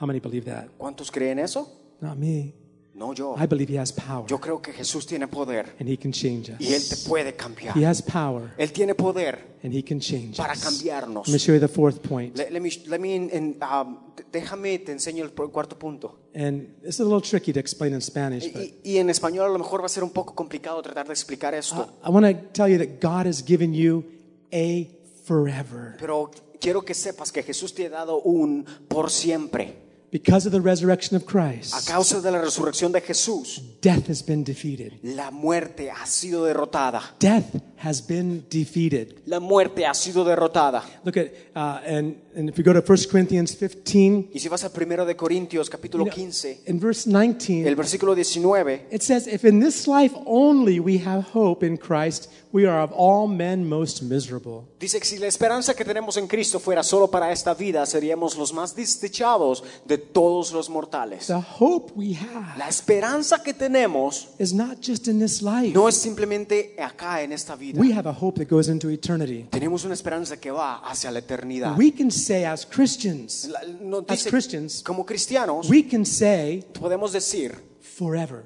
[SPEAKER 1] How many believe that?
[SPEAKER 2] ¿Cuántos creen eso?
[SPEAKER 1] Not me.
[SPEAKER 2] No yo.
[SPEAKER 1] I believe He has power,
[SPEAKER 2] Yo creo que Jesús tiene poder
[SPEAKER 1] and He can change
[SPEAKER 2] y Él te
[SPEAKER 1] us.
[SPEAKER 2] puede cambiar.
[SPEAKER 1] He has power,
[SPEAKER 2] Él tiene poder
[SPEAKER 1] and He can change
[SPEAKER 2] para
[SPEAKER 1] us.
[SPEAKER 2] cambiarnos.
[SPEAKER 1] Let me show you the fourth point.
[SPEAKER 2] Le- let me- let me, um, déjame, te enseño el cu- cuarto punto.
[SPEAKER 1] And a little tricky to explain in Spanish, but
[SPEAKER 2] Y, y en español a lo mejor va a ser un poco complicado tratar de explicar esto,
[SPEAKER 1] I want to tell you that God has given you a forever.
[SPEAKER 2] pero quiero que sepas que Jesús te ha dado un por siempre.
[SPEAKER 1] Because of the resurrection of Christ, A
[SPEAKER 2] causa de la resurrección de Jesús,
[SPEAKER 1] death has been defeated.
[SPEAKER 2] la muerte ha sido derrotada.
[SPEAKER 1] Death has been defeated.
[SPEAKER 2] La muerte ha sido derrotada.
[SPEAKER 1] Look at, uh, and, and if you go to 1 Corinthians 15,
[SPEAKER 2] Y si vas al primero de Corintios capítulo
[SPEAKER 1] you know,
[SPEAKER 2] 15,
[SPEAKER 1] in verse 19,
[SPEAKER 2] el versículo 19,
[SPEAKER 1] it says, If in this life only we have hope in Christ, we are of all men most miserable.
[SPEAKER 2] dice que si la esperanza que tenemos en Cristo fuera solo para esta vida, seríamos los más desdichados de todos los mortales.
[SPEAKER 1] The hope we have
[SPEAKER 2] La esperanza que tenemos
[SPEAKER 1] is not just in this life.
[SPEAKER 2] no es simplemente acá en esta vida.
[SPEAKER 1] We have a hope that goes into eternity.
[SPEAKER 2] Tenemos una esperanza que va hacia la eternidad.
[SPEAKER 1] We can say as Christians,
[SPEAKER 2] La- no
[SPEAKER 1] as Christians,
[SPEAKER 2] como cristianos,
[SPEAKER 1] we can say
[SPEAKER 2] podemos decir
[SPEAKER 1] forever.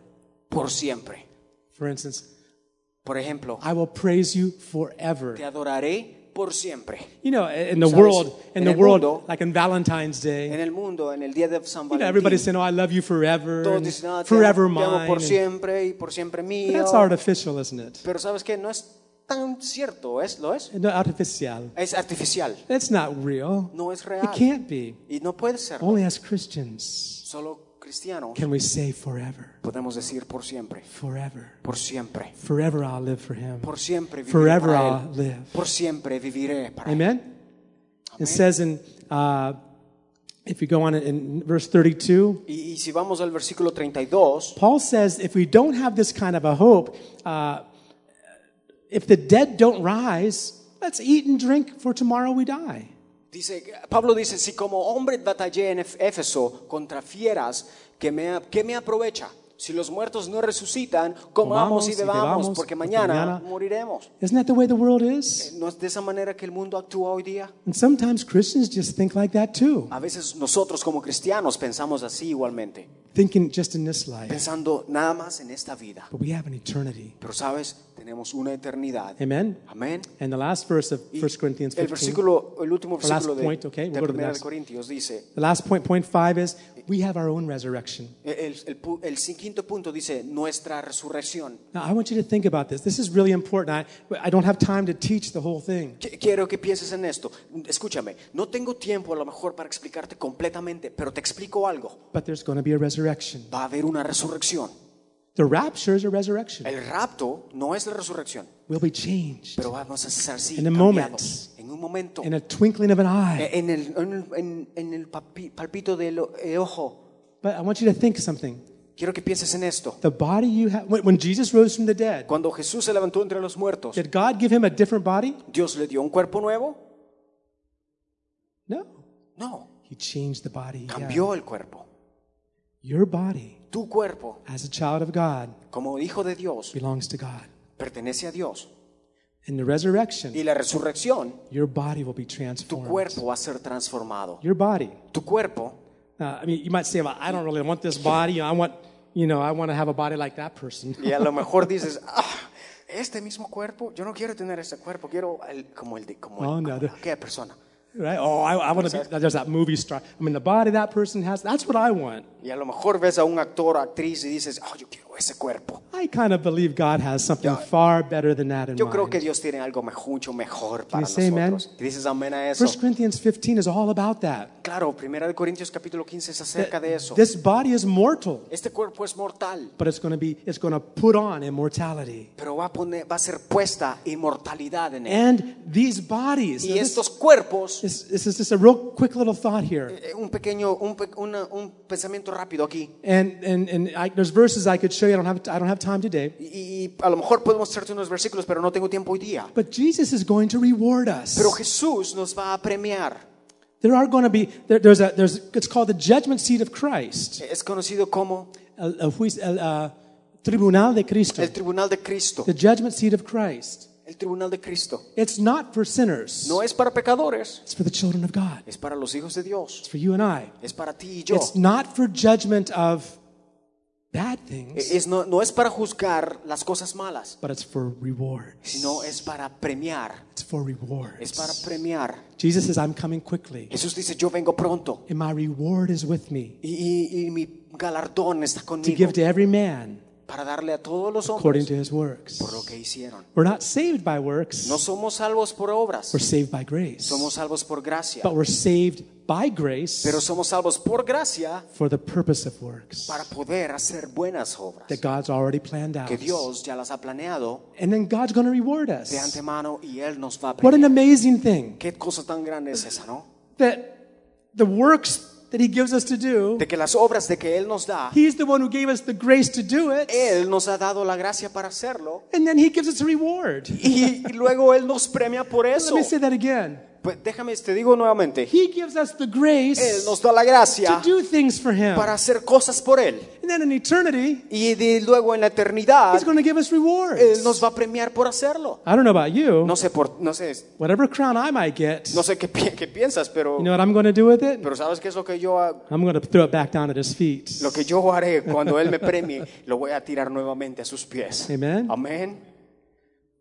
[SPEAKER 2] por siempre.
[SPEAKER 1] For instance,
[SPEAKER 2] Por ejemplo,
[SPEAKER 1] I will praise you forever.
[SPEAKER 2] te adoraré por siempre.
[SPEAKER 1] You know, in the
[SPEAKER 2] Sabes,
[SPEAKER 1] world, in
[SPEAKER 2] en
[SPEAKER 1] the world,
[SPEAKER 2] mundo-
[SPEAKER 1] like in Valentine's
[SPEAKER 2] En
[SPEAKER 1] Day,
[SPEAKER 2] el mundo, en el día de San
[SPEAKER 1] you know, everybody's saying, "Oh, I love you forever,
[SPEAKER 2] todos dicen, "Ah, te
[SPEAKER 1] forever
[SPEAKER 2] te amo
[SPEAKER 1] mine."
[SPEAKER 2] por siempre y por siempre
[SPEAKER 1] But
[SPEAKER 2] mío.
[SPEAKER 1] that's artificial, isn't it?
[SPEAKER 2] Pero sabes que no es tan cierto, ¿es? ¿Lo es?
[SPEAKER 1] No, artificial.
[SPEAKER 2] Es artificial,
[SPEAKER 1] That's not real.
[SPEAKER 2] no es
[SPEAKER 1] It can't be.
[SPEAKER 2] Y no puede ser.
[SPEAKER 1] Only as Christians
[SPEAKER 2] Solo cristianos
[SPEAKER 1] can we say forever,
[SPEAKER 2] podemos decir por siempre,
[SPEAKER 1] forever,
[SPEAKER 2] por siempre,
[SPEAKER 1] forever I'll live for Him.
[SPEAKER 2] por siempre viviré
[SPEAKER 1] Forever
[SPEAKER 2] para
[SPEAKER 1] I'll
[SPEAKER 2] Él.
[SPEAKER 1] live.
[SPEAKER 2] Por siempre viviré para Él.
[SPEAKER 1] Amen. It says in, uh, if you go on in verse 32,
[SPEAKER 2] Y, y si vamos al versículo 32,
[SPEAKER 1] Paul says if we don't have this kind of a hope, uh, if the dead don't rise, let's eat and drink, for tomorrow we die.
[SPEAKER 2] Dice, Pablo dice, si como hombre batallé en Éf- Éfeso contra fieras, ¿qué me, qué me aprovecha? Si los muertos no resucitan, comamos
[SPEAKER 1] Comamos
[SPEAKER 2] y
[SPEAKER 1] y
[SPEAKER 2] bebamos, porque
[SPEAKER 1] porque
[SPEAKER 2] mañana
[SPEAKER 1] mañana-
[SPEAKER 2] moriremos.
[SPEAKER 1] Isn't that the way the world is?
[SPEAKER 2] ¿No es de esa manera que el mundo actúa hoy día?
[SPEAKER 1] And sometimes Christians just think like that too,
[SPEAKER 2] A veces nosotros como cristianos pensamos así igualmente,
[SPEAKER 1] thinking just in this life.
[SPEAKER 2] pensando nada más en esta vida.
[SPEAKER 1] But we have an eternity.
[SPEAKER 2] Pero sabes, tenemos una eternidad.
[SPEAKER 1] Amen.
[SPEAKER 2] Amén.
[SPEAKER 1] And the last verse of
[SPEAKER 2] Y
[SPEAKER 1] 1 Corinthians
[SPEAKER 2] el
[SPEAKER 1] 15.
[SPEAKER 2] versículo, el último versículo de,
[SPEAKER 1] point, okay,
[SPEAKER 2] de
[SPEAKER 1] we'll
[SPEAKER 2] de
[SPEAKER 1] next.
[SPEAKER 2] Corintios dice,
[SPEAKER 1] The last point, point five, is we have our own resurrection.
[SPEAKER 2] el, el el quinto punto dice, nuestra resurrección.
[SPEAKER 1] Now, I want you to think about this. This is really important. I, I don't have time to teach the whole thing.
[SPEAKER 2] Qu- Quiero que pienses en esto. Escúchame, no tengo tiempo a lo mejor para explicarte completamente, pero te explico algo.
[SPEAKER 1] But there's going to be a resurrection.
[SPEAKER 2] Va a haber una resurrección.
[SPEAKER 1] The rapture is a resurrection.
[SPEAKER 2] El rapto no es la resurrección,
[SPEAKER 1] We'll be changed
[SPEAKER 2] pero vamos a ser así,
[SPEAKER 1] In a moment.
[SPEAKER 2] en un momento,
[SPEAKER 1] in a twinkling of an eye.
[SPEAKER 2] en el, en en- el palpito del eh, ojo.
[SPEAKER 1] But I want you to think something.
[SPEAKER 2] Quiero que pienses en esto.
[SPEAKER 1] The body you have, when Jesus rose from the dead,
[SPEAKER 2] Cuando Jesús se levantó entre los muertos,
[SPEAKER 1] did God give him a different body?
[SPEAKER 2] ¿Dios le dio un cuerpo nuevo?
[SPEAKER 1] No.
[SPEAKER 2] No,
[SPEAKER 1] He changed the body.
[SPEAKER 2] cambió el cuerpo.
[SPEAKER 1] Your body,
[SPEAKER 2] Tu cuerpo,
[SPEAKER 1] as a child of God,
[SPEAKER 2] como hijo de Dios,
[SPEAKER 1] belongs to God.
[SPEAKER 2] pertenece a Dios.
[SPEAKER 1] In the resurrection,
[SPEAKER 2] y la resurrección,
[SPEAKER 1] your body will be
[SPEAKER 2] tu
[SPEAKER 1] transformed.
[SPEAKER 2] cuerpo va a ser transformado.
[SPEAKER 1] Your body.
[SPEAKER 2] Tu cuerpo,
[SPEAKER 1] Uh, I mean, you might say, well, I don't really want this body. I want, you know, I want to have a body like that person.
[SPEAKER 2] y a lo mejor dices, ah, este mismo cuerpo, yo no quiero tener ese cuerpo, quiero el- como el de como
[SPEAKER 1] Oh,
[SPEAKER 2] el-
[SPEAKER 1] no, the-
[SPEAKER 2] aquella persona.
[SPEAKER 1] Right? Oh, I, I want to be, there's that movie star. I mean, the body that person has, that's what I want.
[SPEAKER 2] Y a lo mejor ves a un actor actriz y dices, oh, yo quiero ese cuerpo.
[SPEAKER 1] I kind of believe God has something far better than that in
[SPEAKER 2] Yo creo que
[SPEAKER 1] mind.
[SPEAKER 2] Dios tiene algo me- mucho mejor para
[SPEAKER 1] you say amen?
[SPEAKER 2] nosotros. ¿Y dices amén a eso?
[SPEAKER 1] 1 Corinthians 15 is all about that.
[SPEAKER 2] Claro, Primera de Corintios capítulo 15 es acerca de eso.
[SPEAKER 1] This body is mortal,
[SPEAKER 2] Este cuerpo es mortal,
[SPEAKER 1] but it's going to be, it's going to put on immortality.
[SPEAKER 2] pero va a, poner, va a ser puesta inmortalidad en él.
[SPEAKER 1] And these bodies,
[SPEAKER 2] Y
[SPEAKER 1] now this,
[SPEAKER 2] estos cuerpos,
[SPEAKER 1] this, this is just a real quick little thought here.
[SPEAKER 2] eh, un pequeño, un, pe- una- un pensamiento rápido aquí.
[SPEAKER 1] And, and, and I, there's verses I could show you. I don't have, I don't have time today.
[SPEAKER 2] Y, y a lo mejor puedo mostrarte unos versículos, pero no tengo tiempo hoy día.
[SPEAKER 1] But Jesus is going to reward us.
[SPEAKER 2] Pero Jesús nos va a premiar.
[SPEAKER 1] There are going to be, there, there's a, there's, it's called the judgment seat of Christ,
[SPEAKER 2] Es conocido como
[SPEAKER 1] el, el el, uh, tribunal de Cristo,
[SPEAKER 2] el tribunal de Cristo.
[SPEAKER 1] the judgment seat of Christ.
[SPEAKER 2] El tribunal de Cristo.
[SPEAKER 1] It's not for sinners.
[SPEAKER 2] No es para pecadores,
[SPEAKER 1] It's for the children of God.
[SPEAKER 2] es para los hijos de Dios.
[SPEAKER 1] It's for you and I.
[SPEAKER 2] Es para ti y yo.
[SPEAKER 1] It's not for judgment of bad things,
[SPEAKER 2] Es, no, no es para juzgar las cosas malas,
[SPEAKER 1] but it's for rewards.
[SPEAKER 2] sino es para premiar.
[SPEAKER 1] It's for rewards.
[SPEAKER 2] Es para premiar.
[SPEAKER 1] Jesus says, I'm coming quickly,
[SPEAKER 2] Jesús dice, yo vengo pronto
[SPEAKER 1] and my reward is with me
[SPEAKER 2] y, y- y mi galardón está
[SPEAKER 1] to
[SPEAKER 2] conmigo
[SPEAKER 1] give to every man
[SPEAKER 2] para darle a todos los
[SPEAKER 1] according
[SPEAKER 2] hombres
[SPEAKER 1] to his works.
[SPEAKER 2] por lo que hicieron.
[SPEAKER 1] We're not saved by works,
[SPEAKER 2] No somos salvos por obras,
[SPEAKER 1] we're saved by grace.
[SPEAKER 2] somos salvos por gracia.
[SPEAKER 1] But we're saved by grace
[SPEAKER 2] Pero somos salvos por gracia
[SPEAKER 1] for the purpose of works
[SPEAKER 2] para poder hacer buenas obras
[SPEAKER 1] that God's already planned out.
[SPEAKER 2] que Dios ya las ha planeado
[SPEAKER 1] And then God's going to reward us.
[SPEAKER 2] de antemano y Él nos va a premiar.
[SPEAKER 1] What an amazing thing
[SPEAKER 2] Qué cosa tan grande es esa, ¿no?
[SPEAKER 1] that the works that He gives us to do,
[SPEAKER 2] De que las obras de que Él nos da,
[SPEAKER 1] He's the one who gave us the grace to do it,
[SPEAKER 2] Él nos ha dado la gracia para hacerlo
[SPEAKER 1] and then He gives us a reward.
[SPEAKER 2] y, y luego Él nos premia por eso.
[SPEAKER 1] Let me say that again.
[SPEAKER 2] Pues déjame, te digo nuevamente,
[SPEAKER 1] He gives us the
[SPEAKER 2] Él
[SPEAKER 1] grace
[SPEAKER 2] nos da la
[SPEAKER 1] to
[SPEAKER 2] gracia
[SPEAKER 1] do things for Him.
[SPEAKER 2] para hacer cosas por Él.
[SPEAKER 1] And then in eternity,
[SPEAKER 2] Y de- luego en la eternidad,
[SPEAKER 1] He's going to give us
[SPEAKER 2] Él
[SPEAKER 1] rewards.
[SPEAKER 2] nos va a premiar por hacerlo.
[SPEAKER 1] I don't know about you.
[SPEAKER 2] No sé, por, no sé,
[SPEAKER 1] Whatever crown I might get,
[SPEAKER 2] no sé qué, qué piensas, pero,
[SPEAKER 1] you know what I'm going to do with it?
[SPEAKER 2] pero ¿sabes qué es lo que yo hago?
[SPEAKER 1] I'm going to throw it back down at His feet.
[SPEAKER 2] Lo que yo haré cuando Él me premie, lo voy a tirar nuevamente a sus pies.
[SPEAKER 1] Amen.
[SPEAKER 2] Amén.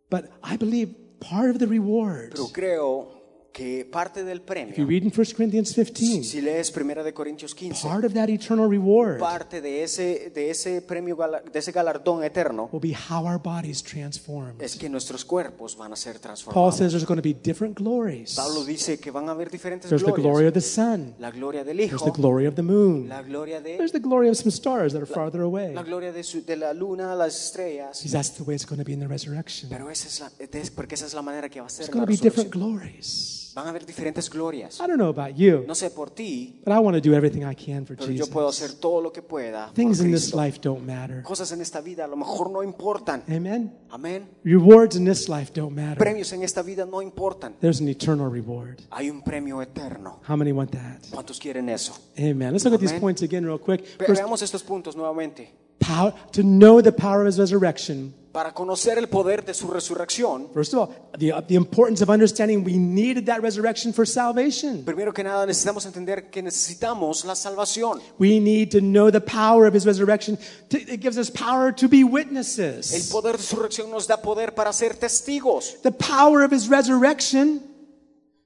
[SPEAKER 1] But I believe part of the reward,
[SPEAKER 2] Pero creo que parte del
[SPEAKER 1] if you read in 1 Corinthians 15,
[SPEAKER 2] si lees Primera de Corintios 15,
[SPEAKER 1] part of that eternal reward
[SPEAKER 2] parte de ese, de ese premio, de ese galardón eterno,
[SPEAKER 1] will be how our bodies transform.
[SPEAKER 2] es que nuestros cuerpos van a ser
[SPEAKER 1] Paul says there's going to be different glories.
[SPEAKER 2] Pablo dice que van a haber diferentes
[SPEAKER 1] There's the glory of the sun.
[SPEAKER 2] La gloria del
[SPEAKER 1] There's the glory of the moon.
[SPEAKER 2] la gloria de,
[SPEAKER 1] There's the glory of some stars that are farther away.
[SPEAKER 2] la gloria de, su- de la luna, las estrellas.
[SPEAKER 1] Because that's the way it's going to be in the resurrection.
[SPEAKER 2] Pero esa es la, es porque esa es la manera que va a ser
[SPEAKER 1] There's going to be different glories.
[SPEAKER 2] Van a haber diferentes glorias.
[SPEAKER 1] I don't know about you,
[SPEAKER 2] No sé por ti,
[SPEAKER 1] but I want to do everything I can for
[SPEAKER 2] pero yo puedo
[SPEAKER 1] Jesus.
[SPEAKER 2] hacer todo lo que pueda. por
[SPEAKER 1] Things in this
[SPEAKER 2] Cristo.
[SPEAKER 1] life don't matter.
[SPEAKER 2] Cosas en esta vida a lo mejor no importan.
[SPEAKER 1] Amen.
[SPEAKER 2] Amén.
[SPEAKER 1] Rewards in this life don't matter.
[SPEAKER 2] Premios en esta vida no importan.
[SPEAKER 1] There's an eternal reward.
[SPEAKER 2] Hay un premio eterno.
[SPEAKER 1] How many want that?
[SPEAKER 2] ¿Cuántos quieren eso?
[SPEAKER 1] Amen. Let's look at these
[SPEAKER 2] Amen.
[SPEAKER 1] points again real quick.
[SPEAKER 2] Ve-
[SPEAKER 1] First,
[SPEAKER 2] Veamos estos puntos nuevamente.
[SPEAKER 1] power, to know the power of his resurrection.
[SPEAKER 2] Para conocer el poder de su resurrección,
[SPEAKER 1] First of all, the, the importance of understanding we needed that resurrection for salvation.
[SPEAKER 2] primero que nada necesitamos entender que necesitamos la salvación.
[SPEAKER 1] We need to know the power of his resurrection. To, it gives us power to be witnesses.
[SPEAKER 2] El poder de su resurrección nos da poder para ser testigos.
[SPEAKER 1] The power of his resurrection,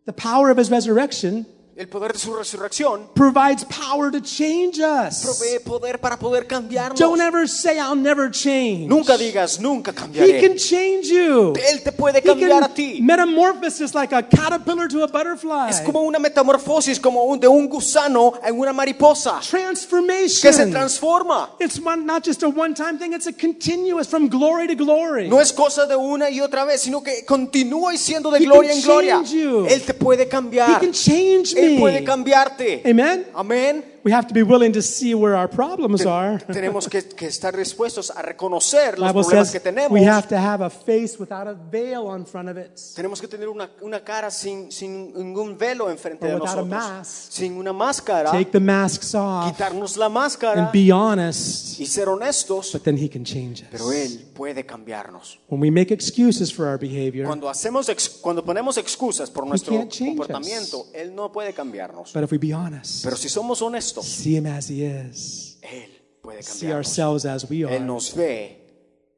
[SPEAKER 1] the power of his resurrection
[SPEAKER 2] El poder de su resurrección
[SPEAKER 1] provides power to change us.
[SPEAKER 2] provee poder para poder cambiarnos.
[SPEAKER 1] Don't ever say, I'll never change.
[SPEAKER 2] Nunca digas, nunca
[SPEAKER 1] He
[SPEAKER 2] cambiaré.
[SPEAKER 1] can change you.
[SPEAKER 2] Él te puede
[SPEAKER 1] He
[SPEAKER 2] cambiar a ti.
[SPEAKER 1] metamorphosis like a caterpillar to a butterfly.
[SPEAKER 2] Es como una metamorfosis, como un, de un gusano en una mariposa que se
[SPEAKER 1] Transformation.
[SPEAKER 2] transforma.
[SPEAKER 1] It's one, not just a one-time thing, it's a continuous from glory to glory.
[SPEAKER 2] No es cosa de una y otra vez, sino que continúa siendo de
[SPEAKER 1] He
[SPEAKER 2] gloria en gloria.
[SPEAKER 1] you.
[SPEAKER 2] Él te puede
[SPEAKER 1] He
[SPEAKER 2] cambiar.
[SPEAKER 1] can change
[SPEAKER 2] Él puede cambiarte.
[SPEAKER 1] Amen.
[SPEAKER 2] Amén.
[SPEAKER 1] We have to be willing to see where our problems are.
[SPEAKER 2] tenemos que, que estar dispuestos a reconocer los
[SPEAKER 1] Bible
[SPEAKER 2] problemas que tenemos.
[SPEAKER 1] we have to have a face without a veil on front of it.
[SPEAKER 2] Tenemos que tener una, una cara sin, sin ningún velo enfrente
[SPEAKER 1] Or
[SPEAKER 2] de
[SPEAKER 1] without a
[SPEAKER 2] nosotros.
[SPEAKER 1] mask.
[SPEAKER 2] Sin una máscara.
[SPEAKER 1] Take the masks off
[SPEAKER 2] quitarnos la máscara
[SPEAKER 1] and be honest.
[SPEAKER 2] y ser honestos.
[SPEAKER 1] But then He can change
[SPEAKER 2] Pero
[SPEAKER 1] us.
[SPEAKER 2] Él puede cambiarnos.
[SPEAKER 1] When we make excuses for our behavior,
[SPEAKER 2] Cuando, hacemos ex- cuando ponemos excusas por nuestro comportamiento, Él no puede cambiarnos.
[SPEAKER 1] but if we be honest,
[SPEAKER 2] Pero si somos honestos,
[SPEAKER 1] see Him as He is,
[SPEAKER 2] Él puede
[SPEAKER 1] see ourselves as we
[SPEAKER 2] Él
[SPEAKER 1] are,
[SPEAKER 2] nos ve.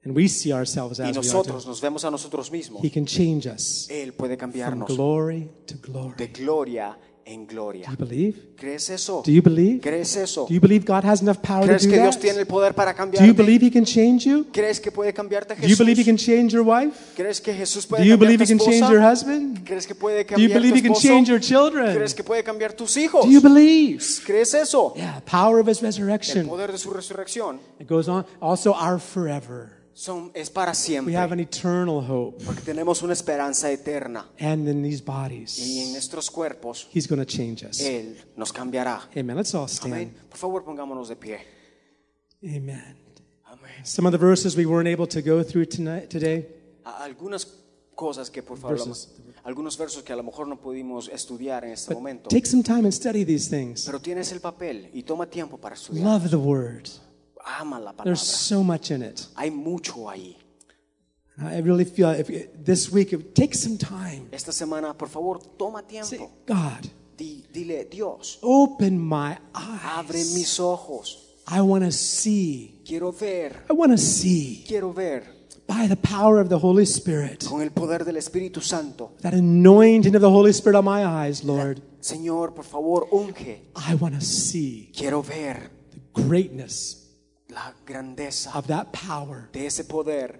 [SPEAKER 1] And we see ourselves
[SPEAKER 2] y
[SPEAKER 1] as we are,
[SPEAKER 2] nosotros nos vemos a nosotros mismos.
[SPEAKER 1] He can change us
[SPEAKER 2] Él puede
[SPEAKER 1] from glory to glory.
[SPEAKER 2] de gloria en
[SPEAKER 1] Do you believe?
[SPEAKER 2] ¿Crees eso?
[SPEAKER 1] Do you believe?
[SPEAKER 2] ¿Crees eso?
[SPEAKER 1] Do you believe God has enough power to
[SPEAKER 2] ¿Crees
[SPEAKER 1] do
[SPEAKER 2] que Dios
[SPEAKER 1] that?
[SPEAKER 2] tiene el poder para
[SPEAKER 1] Do you believe He can change you?
[SPEAKER 2] ¿Crees que puede cambiarte
[SPEAKER 1] Do you believe He can change your wife?
[SPEAKER 2] ¿Crees que Jesús
[SPEAKER 1] Do you
[SPEAKER 2] cambiar
[SPEAKER 1] believe
[SPEAKER 2] tu
[SPEAKER 1] He can change your husband?
[SPEAKER 2] ¿Crees que puede
[SPEAKER 1] Do you
[SPEAKER 2] cambiar tu
[SPEAKER 1] believe He can
[SPEAKER 2] esposo?
[SPEAKER 1] change your children?
[SPEAKER 2] ¿Crees que puede cambiar tus hijos?
[SPEAKER 1] Do you believe?
[SPEAKER 2] ¿Crees eso?
[SPEAKER 1] Yeah, power of His
[SPEAKER 2] El
[SPEAKER 1] resurrection.
[SPEAKER 2] poder de su resurrección
[SPEAKER 1] It goes on. Also, our forever.
[SPEAKER 2] Son, es para
[SPEAKER 1] We have an eternal hope.
[SPEAKER 2] Porque tenemos una esperanza eterna.
[SPEAKER 1] And in these
[SPEAKER 2] Y en
[SPEAKER 1] bodies,
[SPEAKER 2] nuestros cuerpos,
[SPEAKER 1] He's going to change us.
[SPEAKER 2] Él nos cambiará.
[SPEAKER 1] Amen. Let's all
[SPEAKER 2] Amén.
[SPEAKER 1] stand.
[SPEAKER 2] Por favor, pongámonos de pie.
[SPEAKER 1] Amen.
[SPEAKER 2] Amén.
[SPEAKER 1] Some of the verses we weren't able to go through tonight, today.
[SPEAKER 2] Algunas cosas que por favor,
[SPEAKER 1] Versos.
[SPEAKER 2] algunos versos que a lo mejor no pudimos estudiar en este momento.
[SPEAKER 1] Take some time and study these things.
[SPEAKER 2] Pero tienes el papel y toma tiempo para estudiar.
[SPEAKER 1] Love the Word.
[SPEAKER 2] Ama la palabra.
[SPEAKER 1] There's so much in it.
[SPEAKER 2] Hay mucho ahí.
[SPEAKER 1] I really feel if this week, if, take some time.
[SPEAKER 2] Esta semana, por favor, toma
[SPEAKER 1] Say. God,
[SPEAKER 2] Di- dile, Dios,
[SPEAKER 1] open my
[SPEAKER 2] abre
[SPEAKER 1] eyes.
[SPEAKER 2] mis ojos.
[SPEAKER 1] I want to see.
[SPEAKER 2] Quiero ver,
[SPEAKER 1] I want to see
[SPEAKER 2] quiero ver
[SPEAKER 1] by the power of the Holy Spirit.
[SPEAKER 2] con el poder del Espíritu Santo.
[SPEAKER 1] That anointing of the Holy Spirit on my eyes, Lord.
[SPEAKER 2] Señor, por favor, unge.
[SPEAKER 1] I want to see
[SPEAKER 2] Quiero ver
[SPEAKER 1] the greatness
[SPEAKER 2] la grandeza
[SPEAKER 1] of that power
[SPEAKER 2] de ese poder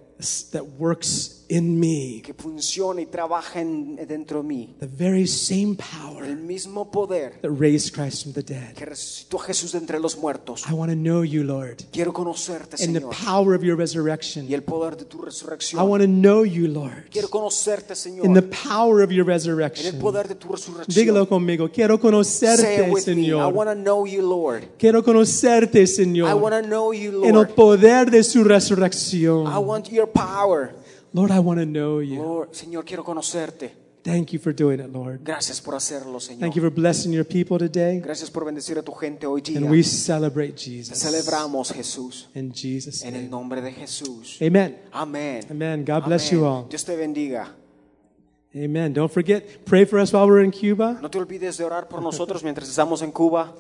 [SPEAKER 1] that works in me.
[SPEAKER 2] que funciona y trabaja en- dentro de mí.
[SPEAKER 1] The very same power
[SPEAKER 2] El mismo poder
[SPEAKER 1] that raised Christ from the dead.
[SPEAKER 2] que resucitó a Jesús de entre los muertos.
[SPEAKER 1] I want to know you, Lord,
[SPEAKER 2] Quiero conocerte,
[SPEAKER 1] and the
[SPEAKER 2] Señor,
[SPEAKER 1] power of your
[SPEAKER 2] y
[SPEAKER 1] resurrection.
[SPEAKER 2] el poder de tu
[SPEAKER 1] I
[SPEAKER 2] resurrección.
[SPEAKER 1] want to know you, Lord,
[SPEAKER 2] Quiero conocerte, Señor,
[SPEAKER 1] in the power of your
[SPEAKER 2] en el
[SPEAKER 1] resurrection.
[SPEAKER 2] poder de tu resurrección.
[SPEAKER 1] Dígalo conmigo. Quiero
[SPEAKER 2] Say it
[SPEAKER 1] conocerte,
[SPEAKER 2] with me. I
[SPEAKER 1] Señor.
[SPEAKER 2] want to know you, Lord.
[SPEAKER 1] Quiero conocerte,
[SPEAKER 2] I
[SPEAKER 1] Señor,
[SPEAKER 2] want to know you,
[SPEAKER 1] en el
[SPEAKER 2] Lord.
[SPEAKER 1] poder de su
[SPEAKER 2] I
[SPEAKER 1] resurrección.
[SPEAKER 2] want your power.
[SPEAKER 1] Lord, I want to know you.
[SPEAKER 2] Lord, Señor, quiero conocerte.
[SPEAKER 1] Thank you for doing it, Lord.
[SPEAKER 2] Gracias por hacerlo, Señor.
[SPEAKER 1] Thank you for blessing your people today.
[SPEAKER 2] Gracias por bendecir a tu gente hoy día.
[SPEAKER 1] And we celebrate Jesus.
[SPEAKER 2] Celebramos Jesús
[SPEAKER 1] In Jesus'
[SPEAKER 2] en el
[SPEAKER 1] name.
[SPEAKER 2] nombre de Jesús.
[SPEAKER 1] Amen.
[SPEAKER 2] Amén.
[SPEAKER 1] Amen. God bless you all.
[SPEAKER 2] Dios te bendiga.
[SPEAKER 1] Amen. Don't forget, pray for us while we're in Cuba.
[SPEAKER 2] No te olvides de orar por nosotros mientras estamos en Cuba.